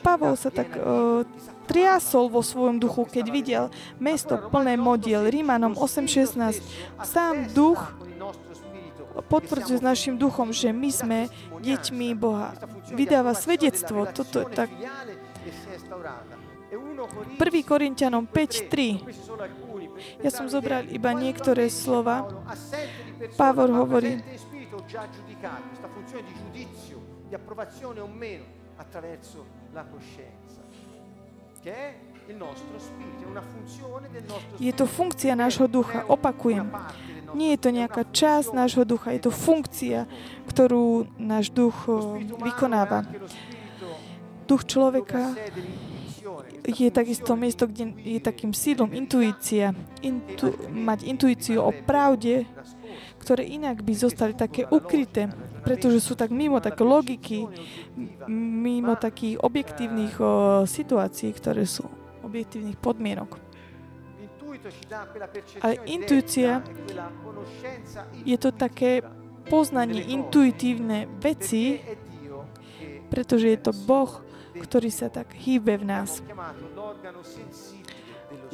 Pavol sa tak uh, triasol vo svojom duchu, keď videl mesto plné modiel. Rímanom 8.16 Sám duch potvrdzuje s našim duchom, že my sme deťmi Boha. Vydáva svedectvo. Toto je tak 1. Korintianom 5.3 Ja som zobral iba niektoré slova. Pavor hovorí, attraverso la coscienza, Je to funkcia nášho ducha, opakujem. Nie je to nejaká časť nášho ducha, je to funkcia, ktorú náš duch vykonáva. Duch človeka je takisto miesto, kde je takým sídlom intuícia. Intu, mať intuíciu o pravde, ktoré inak by zostali také ukryté pretože sú tak mimo také logiky, mimo takých objektívnych situácií, ktoré sú objektívnych podmienok. Ale intuícia je to také poznanie intuitívne veci, pretože je to Boh, ktorý sa tak hýbe v nás.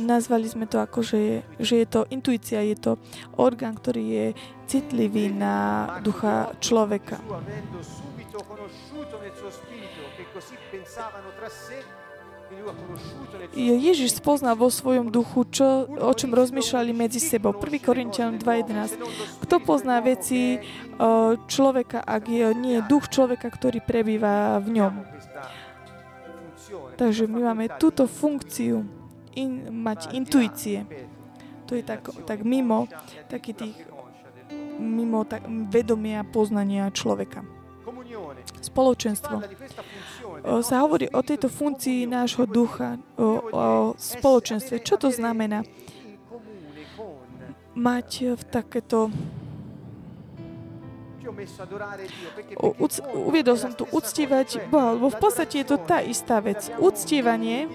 Nazvali sme to ako, že že je to intuícia, je to orgán, ktorý je citlivý na ducha človeka. Ježiš spoznal vo svojom duchu, čo, o čom rozmýšľali medzi sebou. 1. Korintian 2.11. Kto pozná veci človeka, ak je, nie je duch človeka, ktorý prebýva v ňom? Takže my máme túto funkciu in, mať intuície. To je tak, tak mimo taký tých mimo tak, vedomia poznania človeka. Spoločenstvo. O, sa hovorí o tejto funkcii nášho ducha, o, o spoločenstve. Čo to znamená? Mať v takéto uviedol som tu uctievať Boha, lebo v podstate je to tá istá vec. Uctievanie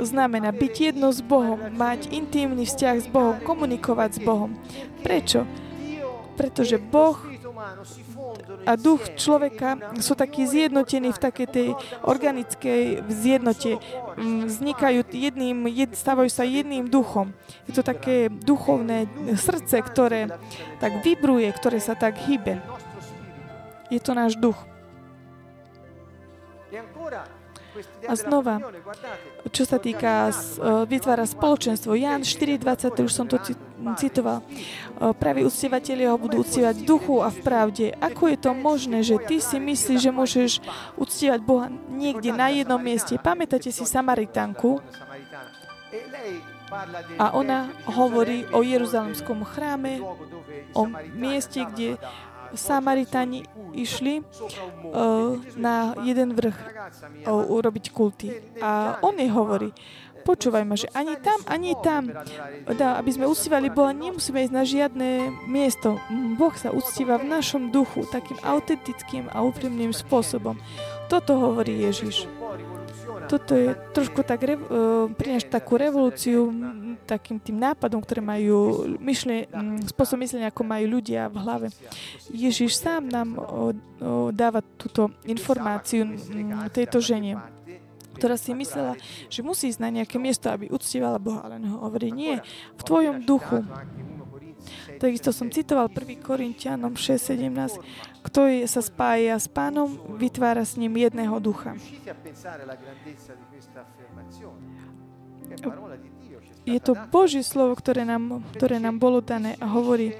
znamená byť jedno s Bohom, mať intimný vzťah s Bohom, komunikovať s Bohom. Prečo? Pretože Boh a duch človeka sú takí zjednotení v takej tej organickej zjednote. Mm, vznikajú jedným, jed, stávajú sa jedným duchom. Je to také duchovné srdce, ktoré tak vibruje, ktoré sa tak hýbe. Je to náš duch. A znova, čo sa týka uh, vytvára spoločenstvo, Jan 4.20, už som to citoval, uh, praví uctievateľi ho budú uctievať v duchu a v pravde. Ako je to možné, že ty si myslíš, že môžeš uctievať Boha niekde na jednom mieste? Pamätáte si Samaritánku? A ona hovorí o Jeruzalemskom chráme, o mieste, kde Samaritáni išli uh, na jeden vrch uh, urobiť kulty. A on jej hovorí, počúvaj ma, že ani tam, ani tam, da, aby sme uctívali Boha, nemusíme ísť na žiadne miesto. Boh sa uctíva v našom duchu takým autentickým a úprimným spôsobom. Toto hovorí Ježiš toto je trošku tak, uh, prináša takú revolúciu takým tým nápadom, ktoré majú myšle, spôsob myslenia, ako majú ľudia v hlave. Ježiš sám nám dáva túto informáciu tejto žene ktorá si myslela, že musí ísť na nejaké miesto, aby uctievala Boha, ale on hovorí, nie, v tvojom duchu. Takisto som citoval 1. Korintianom 6.17. Kto je, sa spája s pánom, vytvára s ním jedného ducha. Je to Božie slovo, ktoré nám, ktoré nám bolo dané a hovorí,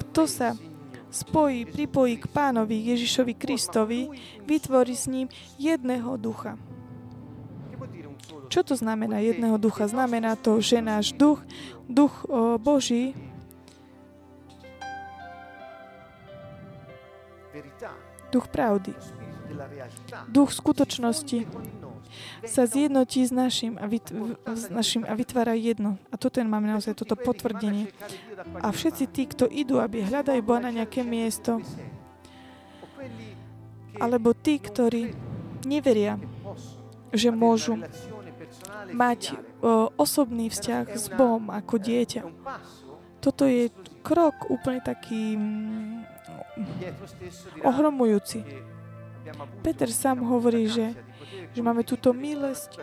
kto sa spojí, pripojí k pánovi Ježišovi Kristovi, vytvorí s ním jedného ducha. Čo to znamená jedného ducha? Znamená to, že náš duch, duch Boží, duch pravdy, duch skutočnosti sa zjednotí s našim a, vyt, s našim a vytvára jedno. A toto máme naozaj toto potvrdenie. A všetci tí, kto idú, aby hľadajú Boha na nejaké miesto, alebo tí, ktorí neveria, že môžu mať o, osobný vzťah s Bohom ako dieťa. Toto je krok úplne taký mm, ohromujúci. Peter sám hovorí, že, že máme túto milosť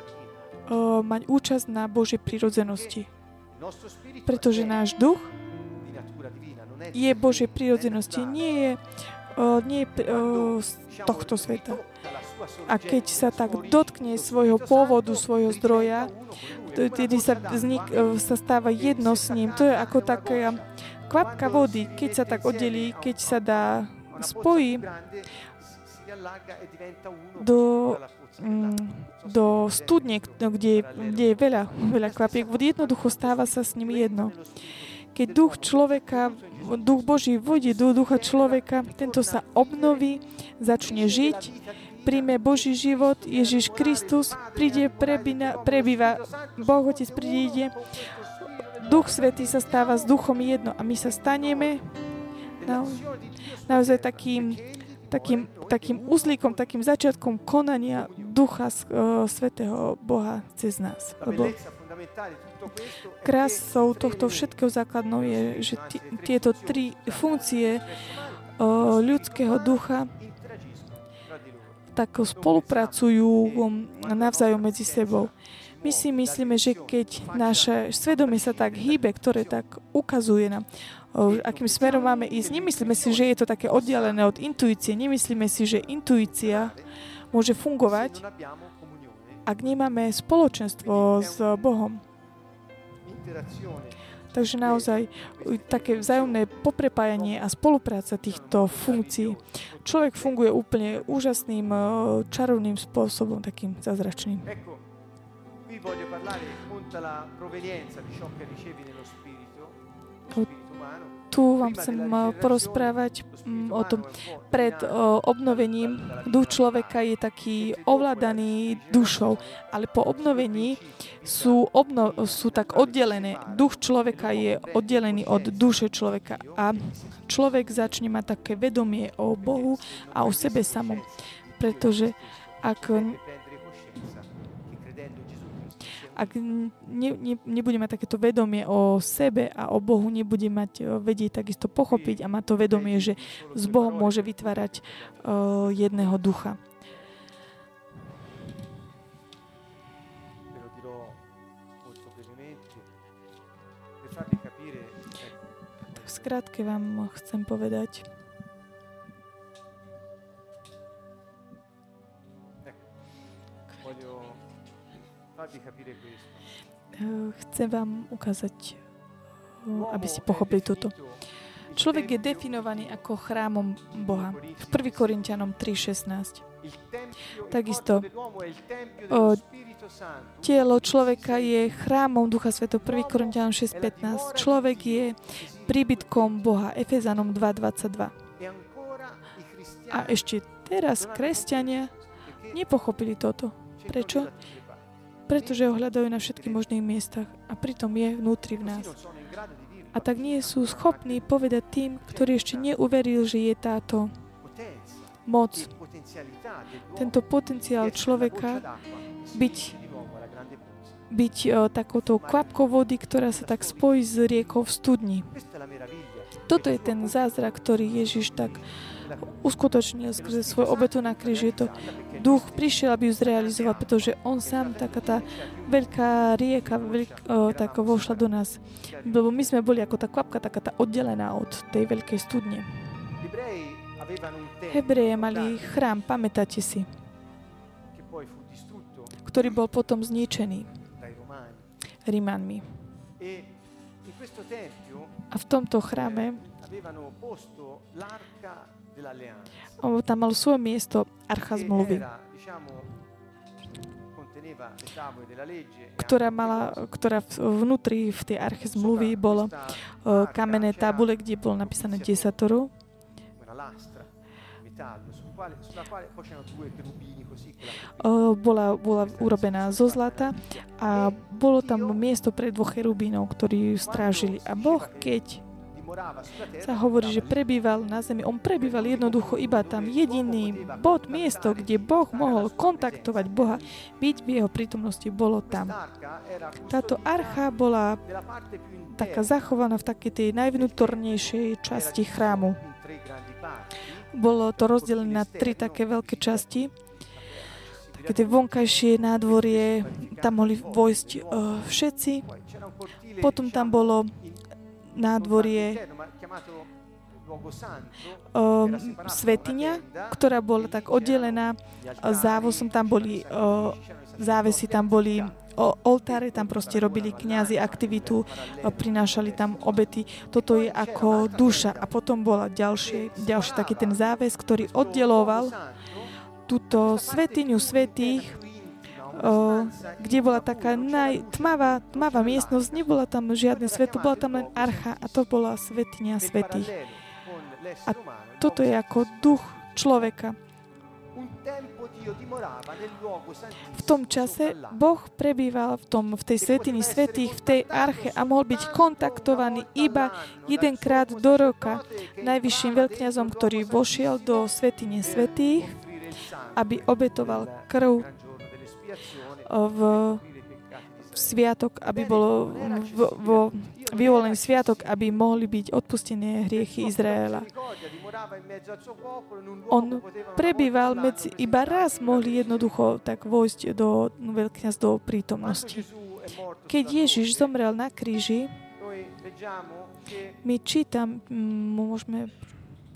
o, mať účasť na Božej prírodzenosti. Pretože náš duch je Božej prírodzenosti, nie je, o, nie je o, z tohto sveta. A keď sa tak dotkne svojho pôvodu, svojho zdroja, tedy sa, vznik, sa stáva jedno s ním. To je ako taká kvapka vody, keď sa tak oddelí, keď sa dá spojí do, mm, do studne, kde, kde je veľa, veľa kvapiek vody. Jednoducho stáva sa s ním jedno. Keď duch človeka, duch Boží vôjde do ducha človeka, tento sa obnoví, začne žiť, príjme Boží život, Ježiš Kristus, príde, prebína, prebýva, Boh Otec príde, Duch Svetý sa stáva s duchom jedno a my sa staneme na, naozaj takým, takým, takým uzlíkom, takým začiatkom konania Ducha uh, Svetého Boha cez nás. Lebo krásou tohto všetkého základnou je, že t- tieto tri funkcie uh, ľudského ducha tak spolupracujú navzájom medzi sebou. My si myslíme, že keď naše svedomie sa tak hýbe, ktoré tak ukazuje nám, akým smerom máme ísť, nemyslíme si, že je to také oddialené od intuície, nemyslíme si, že intuícia môže fungovať, ak nemáme spoločenstvo s Bohom. Takže naozaj také vzájomné poprepájanie a spolupráca týchto funkcií. Človek funguje úplne úžasným, čarovným spôsobom, takým zázračným. Voglio parlare appunto la provenienza di ciò che ricevi nello spirito, lo spirito umano, tu vám chcem porozprávať o tom. Pred obnovením duch človeka je taký ovládaný dušou, ale po obnovení sú, obno, sú tak oddelené. Duch človeka je oddelený od duše človeka a človek začne mať také vedomie o Bohu a o sebe samom. Pretože ak ak ne, ne, nebude mať takéto vedomie o sebe a o Bohu, nebude mať e, vedieť takisto pochopiť a mať to vedomie, že s Bohom môže vytvárať uh, jedného ducha. V skratke vám chcem povedať, chcem vám ukázať, eh, aby ste pochopili toto. Človek je definovaný ako chrámom Boha. V 1. Korintianom 3.16. Takisto o, telo človeka je chrámom Ducha Sveto 1. Korintianom 6.15. Človek je príbytkom Boha. Efezanom 2.22. A ešte teraz kresťania nepochopili toto. Prečo? Pretože ho hľadajú na všetkých možných miestach a pritom je vnútri v nás. A tak nie sú schopní povedať tým, ktorí ešte neuveril, že je táto moc, tento potenciál človeka byť, byť o, takouto kvapkou vody, ktorá sa tak spojí s riekou v studni. Toto je ten zázrak, ktorý Ježiš tak uskutočnil skrze svoju obetu na kríži. To duch prišiel, aby ju zrealizoval, pretože on sám, taká tá veľká rieka, veľk, o, tak vošla do nás. Lebo my sme boli ako tá kvapka, taká tá oddelená od tej veľkej studne. Hebreje mali chrám, pamätáte si, ktorý bol potom zničený Rímanmi. A v tomto chráme tam mal svoje miesto archa zmluvy, ktorá, mala, ktorá vnútri v tej arche zmluvy bolo kamenné tabule, kde bolo napísané desatoro. Bola, bola urobená zo zlata. a bolo tam miesto pre dvoch cherubínov, ktorí strážili. A Boh, keď sa hovorí, že prebýval na zemi. On prebýval jednoducho iba tam. Jediný bod, miesto, kde Boh mohol kontaktovať Boha, byť v jeho prítomnosti, bolo tam. Táto archa bola taká zachovaná v takej tej najvnútornejšej časti chrámu. Bolo to rozdelené na tri také veľké časti. Také tie vonkajšie nádvorie, tam mohli vojsť uh, všetci. Potom tam bolo nádvorie um, svetiňa, ktorá bola tak oddelená závosom, tam boli uh, závesy, tam boli o, oltáre, tam proste robili kňazi aktivitu, prinášali tam obety. Toto je ako duša. A potom bola ďalší, ďalší taký ten záves, ktorý oddeloval túto svetiňu svetých kde bola taká najtmavá tmavá miestnosť, nebola tam žiadne svetlo, bola tam len archa a to bola svetinia svetých. A toto je ako duch človeka. V tom čase Boh prebýval v, tom, v tej svetini svetých, v tej arche a mohol byť kontaktovaný iba jedenkrát do roka najvyšším veľkňazom, ktorý vošiel do svetine svetých, aby obetoval krv v sviatok, aby bolo vo, vo vyvolený sviatok, aby mohli byť odpustené hriechy Izraela. On prebýval medzi, iba raz mohli jednoducho tak vojsť do veľkňaz do prítomnosti. Keď Ježiš zomrel na kríži, my čítam, môžeme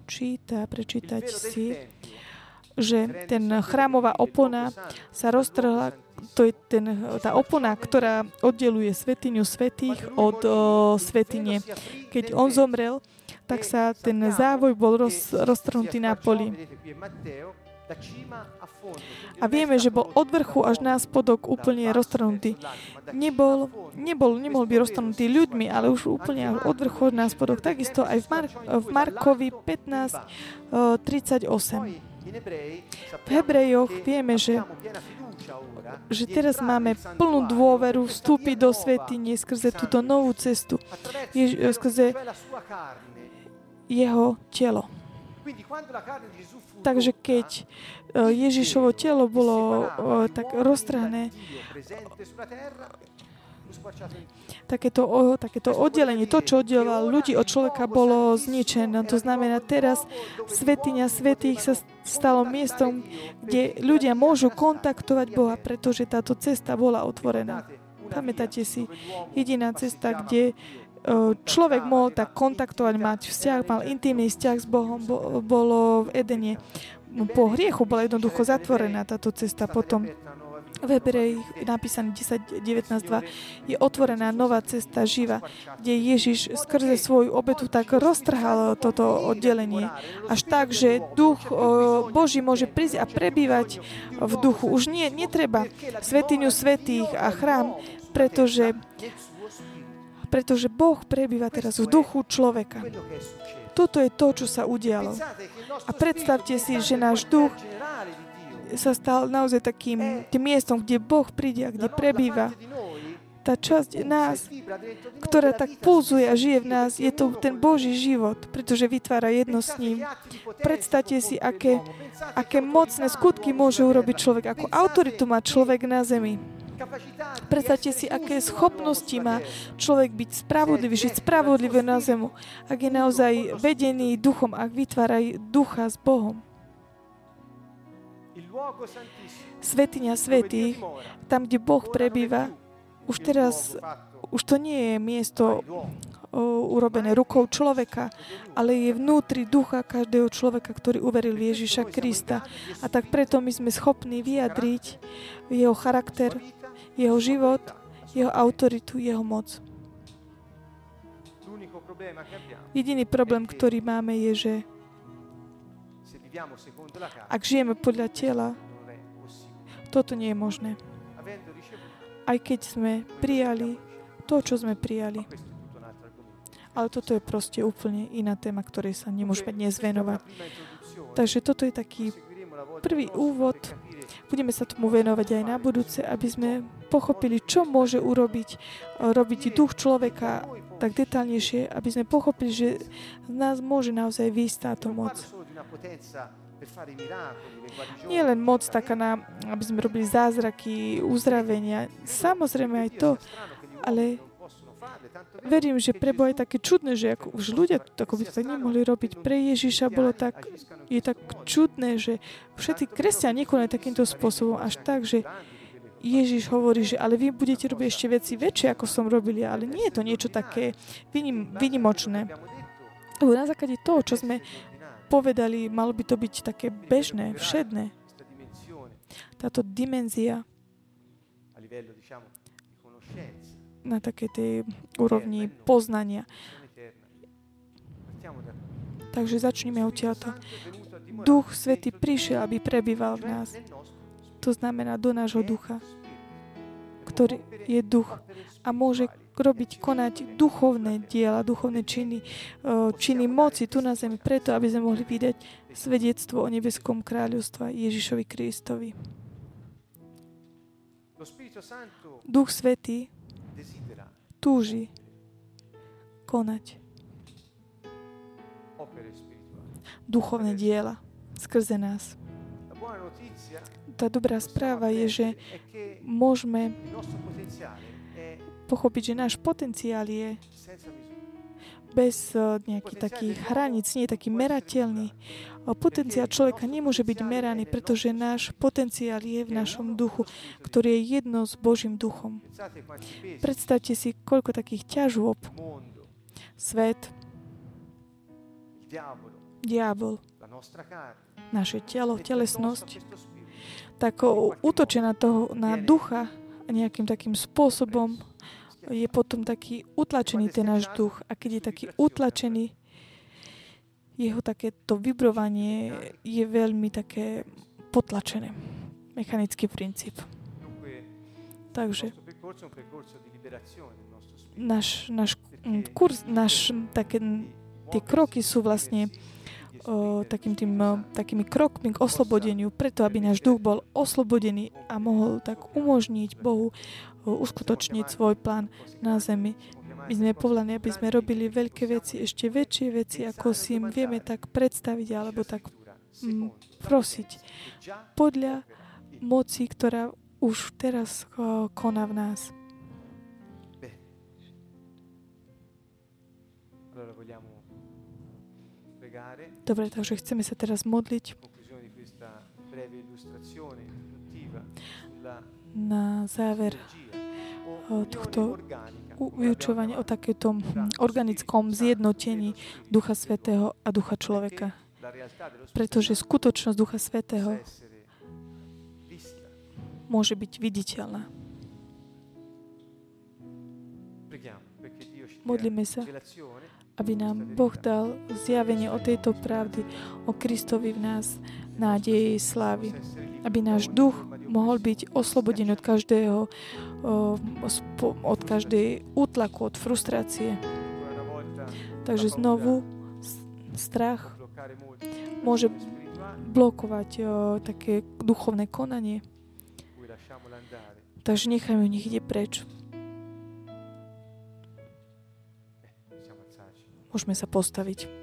čítať, prečítať si, že ten chrámová opona sa roztrhla, to je ten, tá opona, ktorá oddeluje svetiňu svetých od o, svetine. Keď on zomrel, tak sa ten závoj bol roz, roztrhnutý na poli. A vieme, že bol od vrchu až na spodok úplne roztrhnutý. Nebol, nebol, nemohol byť roztrhnutý ľuďmi, ale už úplne od vrchu až na spodok. Takisto aj v, Mar- v Markovi 15, 38. V Hebrejoch vieme, že, že teraz máme plnú dôveru vstúpiť do svetine skrze túto novú cestu, Jež, skrze jeho telo. Takže keď e, Ježišovo telo bolo e, tak roztrhané, takéto, o, takéto oddelenie, to, čo oddelovalo ľudí od človeka, bolo zničené. To znamená, teraz svetiňa svetých sa stalo miestom, kde ľudia môžu kontaktovať Boha, pretože táto cesta bola otvorená. Pamätáte si, jediná cesta, kde človek mohol tak kontaktovať, mať vzťah, mal intimný vzťah s Bohom, bolo v Edene. Po hriechu bola jednoducho zatvorená táto cesta. Potom v Hebrej napísané 10, 19, 2 je otvorená nová cesta živa, kde Ježiš skrze svoju obetu tak roztrhal toto oddelenie. Až tak, že duch Boží môže prísť a prebývať v duchu. Už nie, netreba svetiňu svetých a chrám, pretože, pretože Boh prebýva teraz v duchu človeka. Toto je to, čo sa udialo. A predstavte si, že náš duch sa stal naozaj takým tým miestom, kde Boh príde a kde prebýva. Tá časť nás, ktorá tak pulzuje a žije v nás, je to ten Boží život, pretože vytvára jedno s ním. Predstavte si, aké, aké mocné skutky môže urobiť človek, ako autoritu má človek na zemi. Predstavte si, aké schopnosti má človek byť spravodlivý, žiť spravodlivé na zemu. Ak je naozaj vedený duchom, ak vytvára ducha s Bohom. Svetiňa svetých, tam, kde Boh prebýva, už teraz, už to nie je miesto urobené rukou človeka, ale je vnútri ducha každého človeka, ktorý uveril Ježiša Krista. A tak preto my sme schopní vyjadriť jeho charakter, jeho život, jeho autoritu, jeho moc. Jediný problém, ktorý máme, je, že ak žijeme podľa tela, toto nie je možné. Aj keď sme prijali to, čo sme prijali. Ale toto je proste úplne iná téma, ktorej sa nemôžeme dnes venovať. Takže toto je taký prvý úvod. Budeme sa tomu venovať aj na budúce, aby sme pochopili, čo môže urobiť robiť duch človeka tak detálnejšie, aby sme pochopili, že z nás môže naozaj výjsť táto moc. Nie len moc taká, na, aby sme robili zázraky, uzdravenia, samozrejme aj to, ale verím, že pre Boha je také čudné, že ako už ľudia ako by to tak nemohli robiť. Pre Ježiša bolo tak, je tak čudné, že všetci kresťania nekonajú takýmto spôsobom až tak, že Ježiš hovorí, že ale vy budete robiť ešte veci väčšie, ako som robil ja, ale nie je to niečo také vynim, vynimočné. Lebo na základe toho, čo sme povedali, malo by to byť také bežné, všedné. Táto dimenzia na také tej úrovni poznania. Takže začneme odtiaľto. Duch Svety prišiel, aby prebýval v nás. To znamená do nášho ducha, ktorý je duch a môže robiť, konať duchovné diela, duchovné činy, činy moci tu na zemi, preto, aby sme mohli vydať svedectvo o nebeskom kráľovstva Ježišovi Kristovi. Duch Svetý túži konať duchovné diela skrze nás. Tá dobrá správa je, že môžeme pochopiť, že náš potenciál je bez eh, nejakých takých hraníc, nie je taký merateľný. Potenciál človeka nemôže byť meraný, pretože náš potenciál je v našom duchu, ktorý je jedno s Božím duchom. Predstavte si, koľko takých ťažôb. Svet, diabol, naše telo, telesnosť, tak útočí na, toho, na ducha nejakým takým spôsobom, je potom taký utlačený ten náš duch. A keď je taký utlačený, jeho takéto vibrovanie je veľmi také potlačené. Mechanický princíp. Takže náš, náš kurz, náš, také, tie kroky sú vlastne o, takým tým, takými krokmi k oslobodeniu, preto aby náš duch bol oslobodený a mohol tak umožniť Bohu uskutočniť svoj plán na zemi. My sme povolaní, aby sme robili veľké veci, ešte väčšie veci, ako si im vieme tak predstaviť alebo tak mm, prosiť. Podľa moci, ktorá už teraz koná v nás. Dobre, takže chceme sa teraz modliť na záver tohto vyučovania o takéto organickom zjednotení Ducha Svetého a Ducha človeka. Pretože skutočnosť Ducha Svetého môže byť viditeľná. Modlíme sa, aby nám Boh dal zjavenie o tejto pravdy, o Kristovi v nás, nádeje slávy. Aby náš duch mohol byť oslobodený od každého, od každej útlaku, od frustrácie. Takže znovu strach môže blokovať také duchovné konanie. Takže nechajme nich ide preč. Môžeme sa postaviť.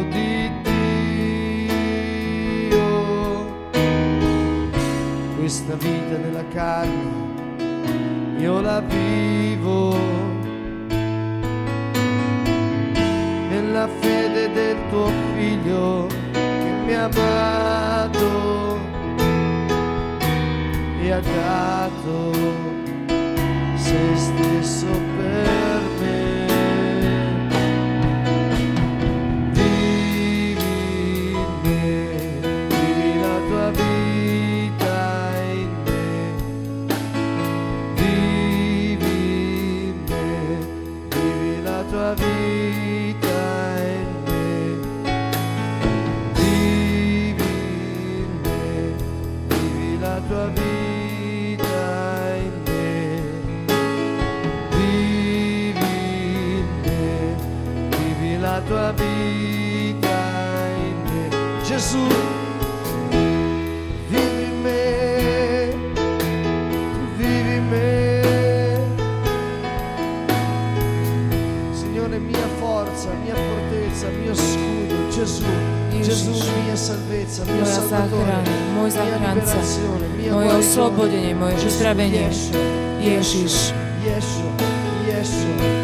Questa vita nella carne io la vivo nella fede del tuo figlio che mi ha amato e ha dato se stesso per me. In me, vivi in me. Signore, mia forza, mia fortezza, mio scudo, Gesù. Gesù, mia salvezza, mio Moja salvatore, záchrana, môj záchranca, moje oslobodenie, moje uzdravenie. Yeshua, Ježiš, Yeshua, Yeshua.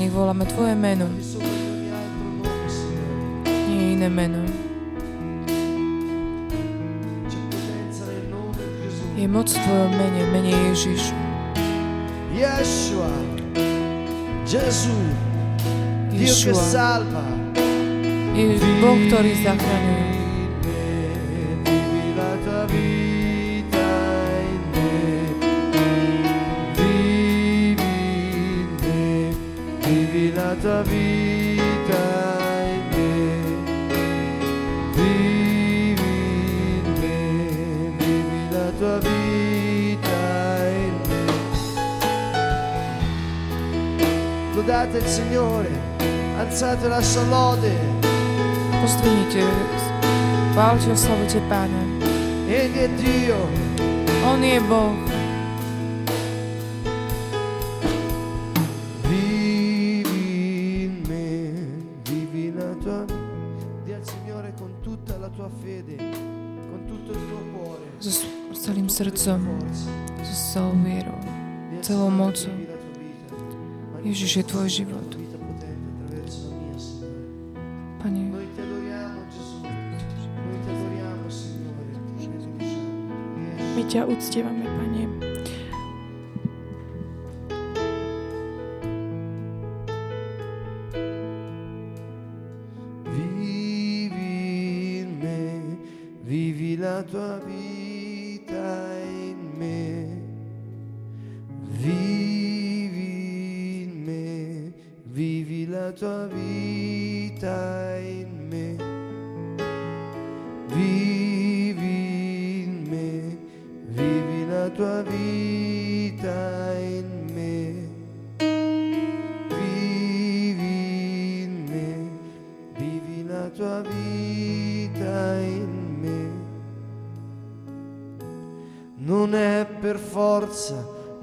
Pani, voláme Tvoje meno, nie iné meno. Je moc v Tvojom mene, mene Ježiš. Yeshua, che Yeshua. Je Boh, ktorý zachraňuje. Lodate il Signore, alzate la sua lode. Pozdvihnite, chválte, oslavujte Pána. Egli è Dio. On je Boh. Vivi in me, vivi la tua Dì al Signore con tutta la tua fede, con tutto il tuo cuore. So celým srdcom, Ježiš je tvoj život. Pane, My ťa uctievame, Pane.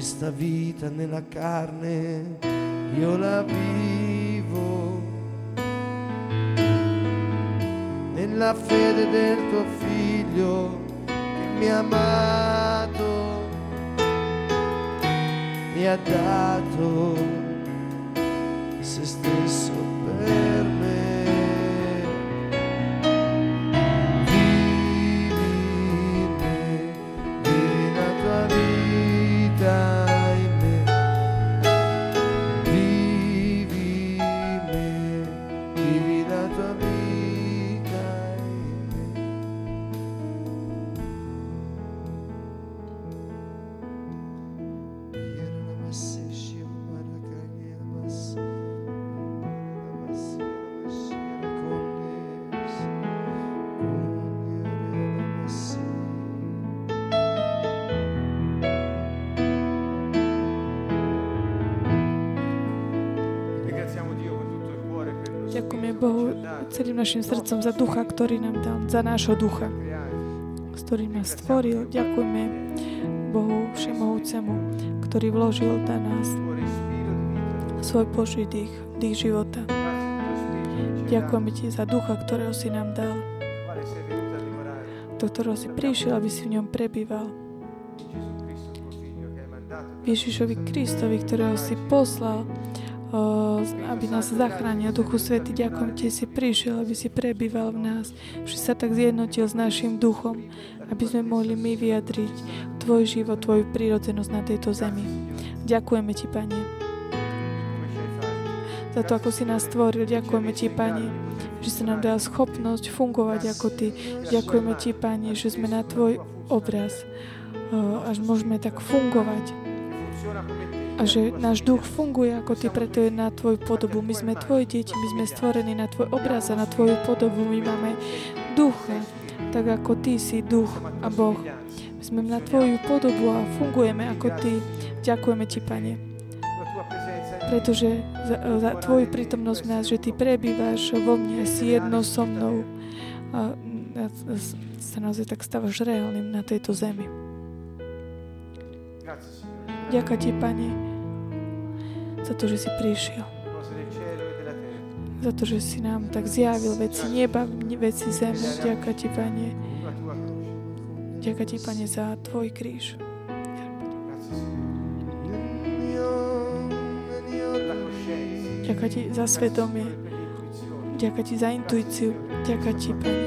Questa vita nella carne io la vivo. Nella fede del tuo figlio che mi ha amato mi ha dato celým našim srdcom za ducha, ktorý nám dal, za nášho ducha, s ktorým nás stvoril. Ďakujeme Bohu Všemohúcemu, ktorý vložil na nás svoj Boží dých, dých života. Ďakujeme Ti za ducha, ktorého si nám dal, do ktorého si prišiel, aby si v ňom prebýval. Ježišovi Kristovi, ktorého si poslal, aby nás zachránil. Duchu Svety, ďakujem Ti, si prišiel, aby si prebýval v nás, že sa tak zjednotil s našim duchom, aby sme mohli my vyjadriť Tvoj život, Tvoju prírodzenosť na tejto zemi. Ďakujeme Ti, Pane, za to, ako si nás stvoril. Ďakujeme Ti, Pane, že si nám dal schopnosť fungovať ako Ty. Ďakujeme Ti, Pane, že sme na Tvoj obraz o, až môžeme tak fungovať. A že náš duch funguje ako Ty, preto je na Tvoju podobu. My sme Tvoje deti, my sme stvorení na Tvoj obraz a na Tvoju podobu. My máme ducha, tak ako Ty si duch a Boh. My sme na Tvoju podobu a fungujeme ako Ty. Ďakujeme Ti, Pane, pretože za, za Tvoju prítomnosť v nás, že Ty prebývaš vo mne, si jedno so mnou a, a, a sa naozaj tak stávaš reálnym na tejto zemi. Ďakujem Ti, Pane, za to, že si prišiel. Za to, že si nám tak zjavil veci neba, veci zeme. Ďakujem Ti, Pane. Ďakujem Ti, Pane, za Tvoj kríž. Ďakujem Ti za svedomie. Ďakujem Ti za intuíciu. Ďakujem Ti, Pane,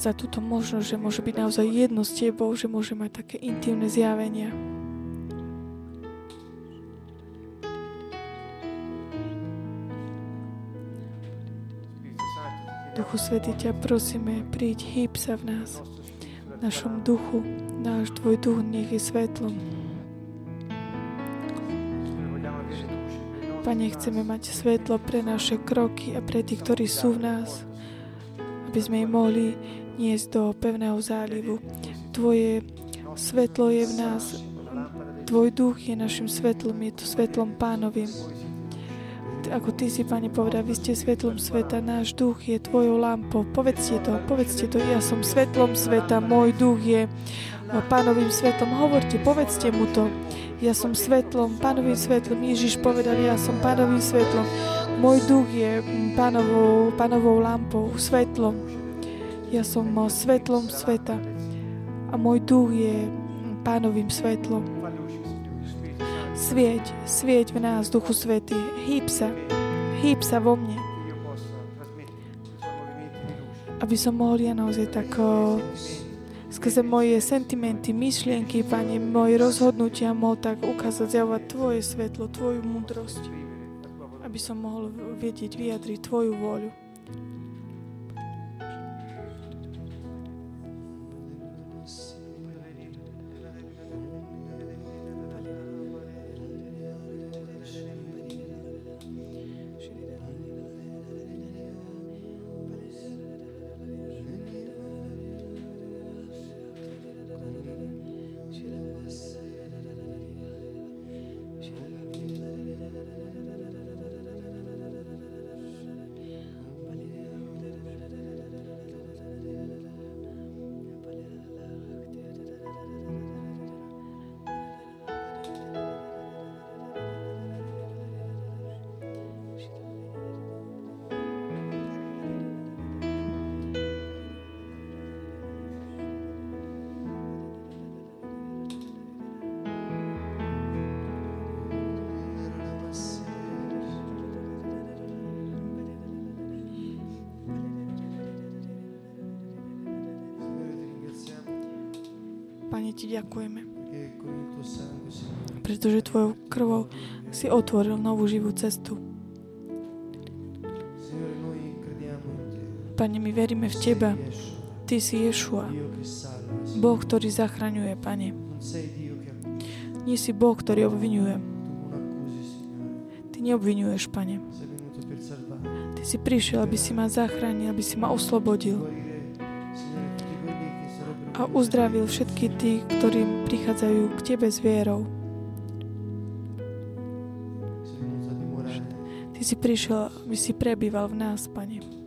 za túto možnosť, že môže byť naozaj jedno s Tebou, že môže mať také intimné zjavenia. Duchu Svety, ťa prosíme, príď, hýb sa v nás, v našom duchu. Náš Tvoj duch nech je svetlom. Pane, chceme mať svetlo pre naše kroky a pre tých, ktorí sú v nás, aby sme ich mohli niesť do pevného zálivu. Tvoje svetlo je v nás, Tvoj duch je našim svetlom, je to svetlom pánovým. Ako Ty si, Pane, povedal, vy ste svetlom sveta, náš duch je Tvojou lampou. Povedzte to, povedzte to, ja som svetlom sveta, môj duch je pánovým svetlom. Hovorte, povedzte mu to. Ja som svetlom, pánovým svetlom. Ježiš povedal, ja som pánovým svetlom. Môj duch je pánovou, pánovou lampou, svetlom. Ja som svetlom sveta a môj duch je pánovým svetlom. Svieť, svieť v nás, Duchu Svety. Hýb sa, hýb sa vo mne. Aby som mohol ja naozaj tak skrze moje sentimenty, myšlienky, Pane, moje rozhodnutia mohol tak ukázať, zjavovať Tvoje svetlo, Tvoju múdrosť, aby som mohol vedieť, vyjadriť Tvoju vôľu. Tvojou krvou si otvoril novú živú cestu. Pane, my veríme v Teba. Ty si Ješua. Boh, ktorý zachraňuje, Pane. Nie si Boh, ktorý obvinuje. Ty neobvinuješ, Pane. Ty si prišiel, aby si ma zachránil, aby si ma oslobodil a uzdravil všetky tí, ktorí prichádzajú k Tebe s vierou. Ty si prišiel, aby si prebýval v nás, Pane.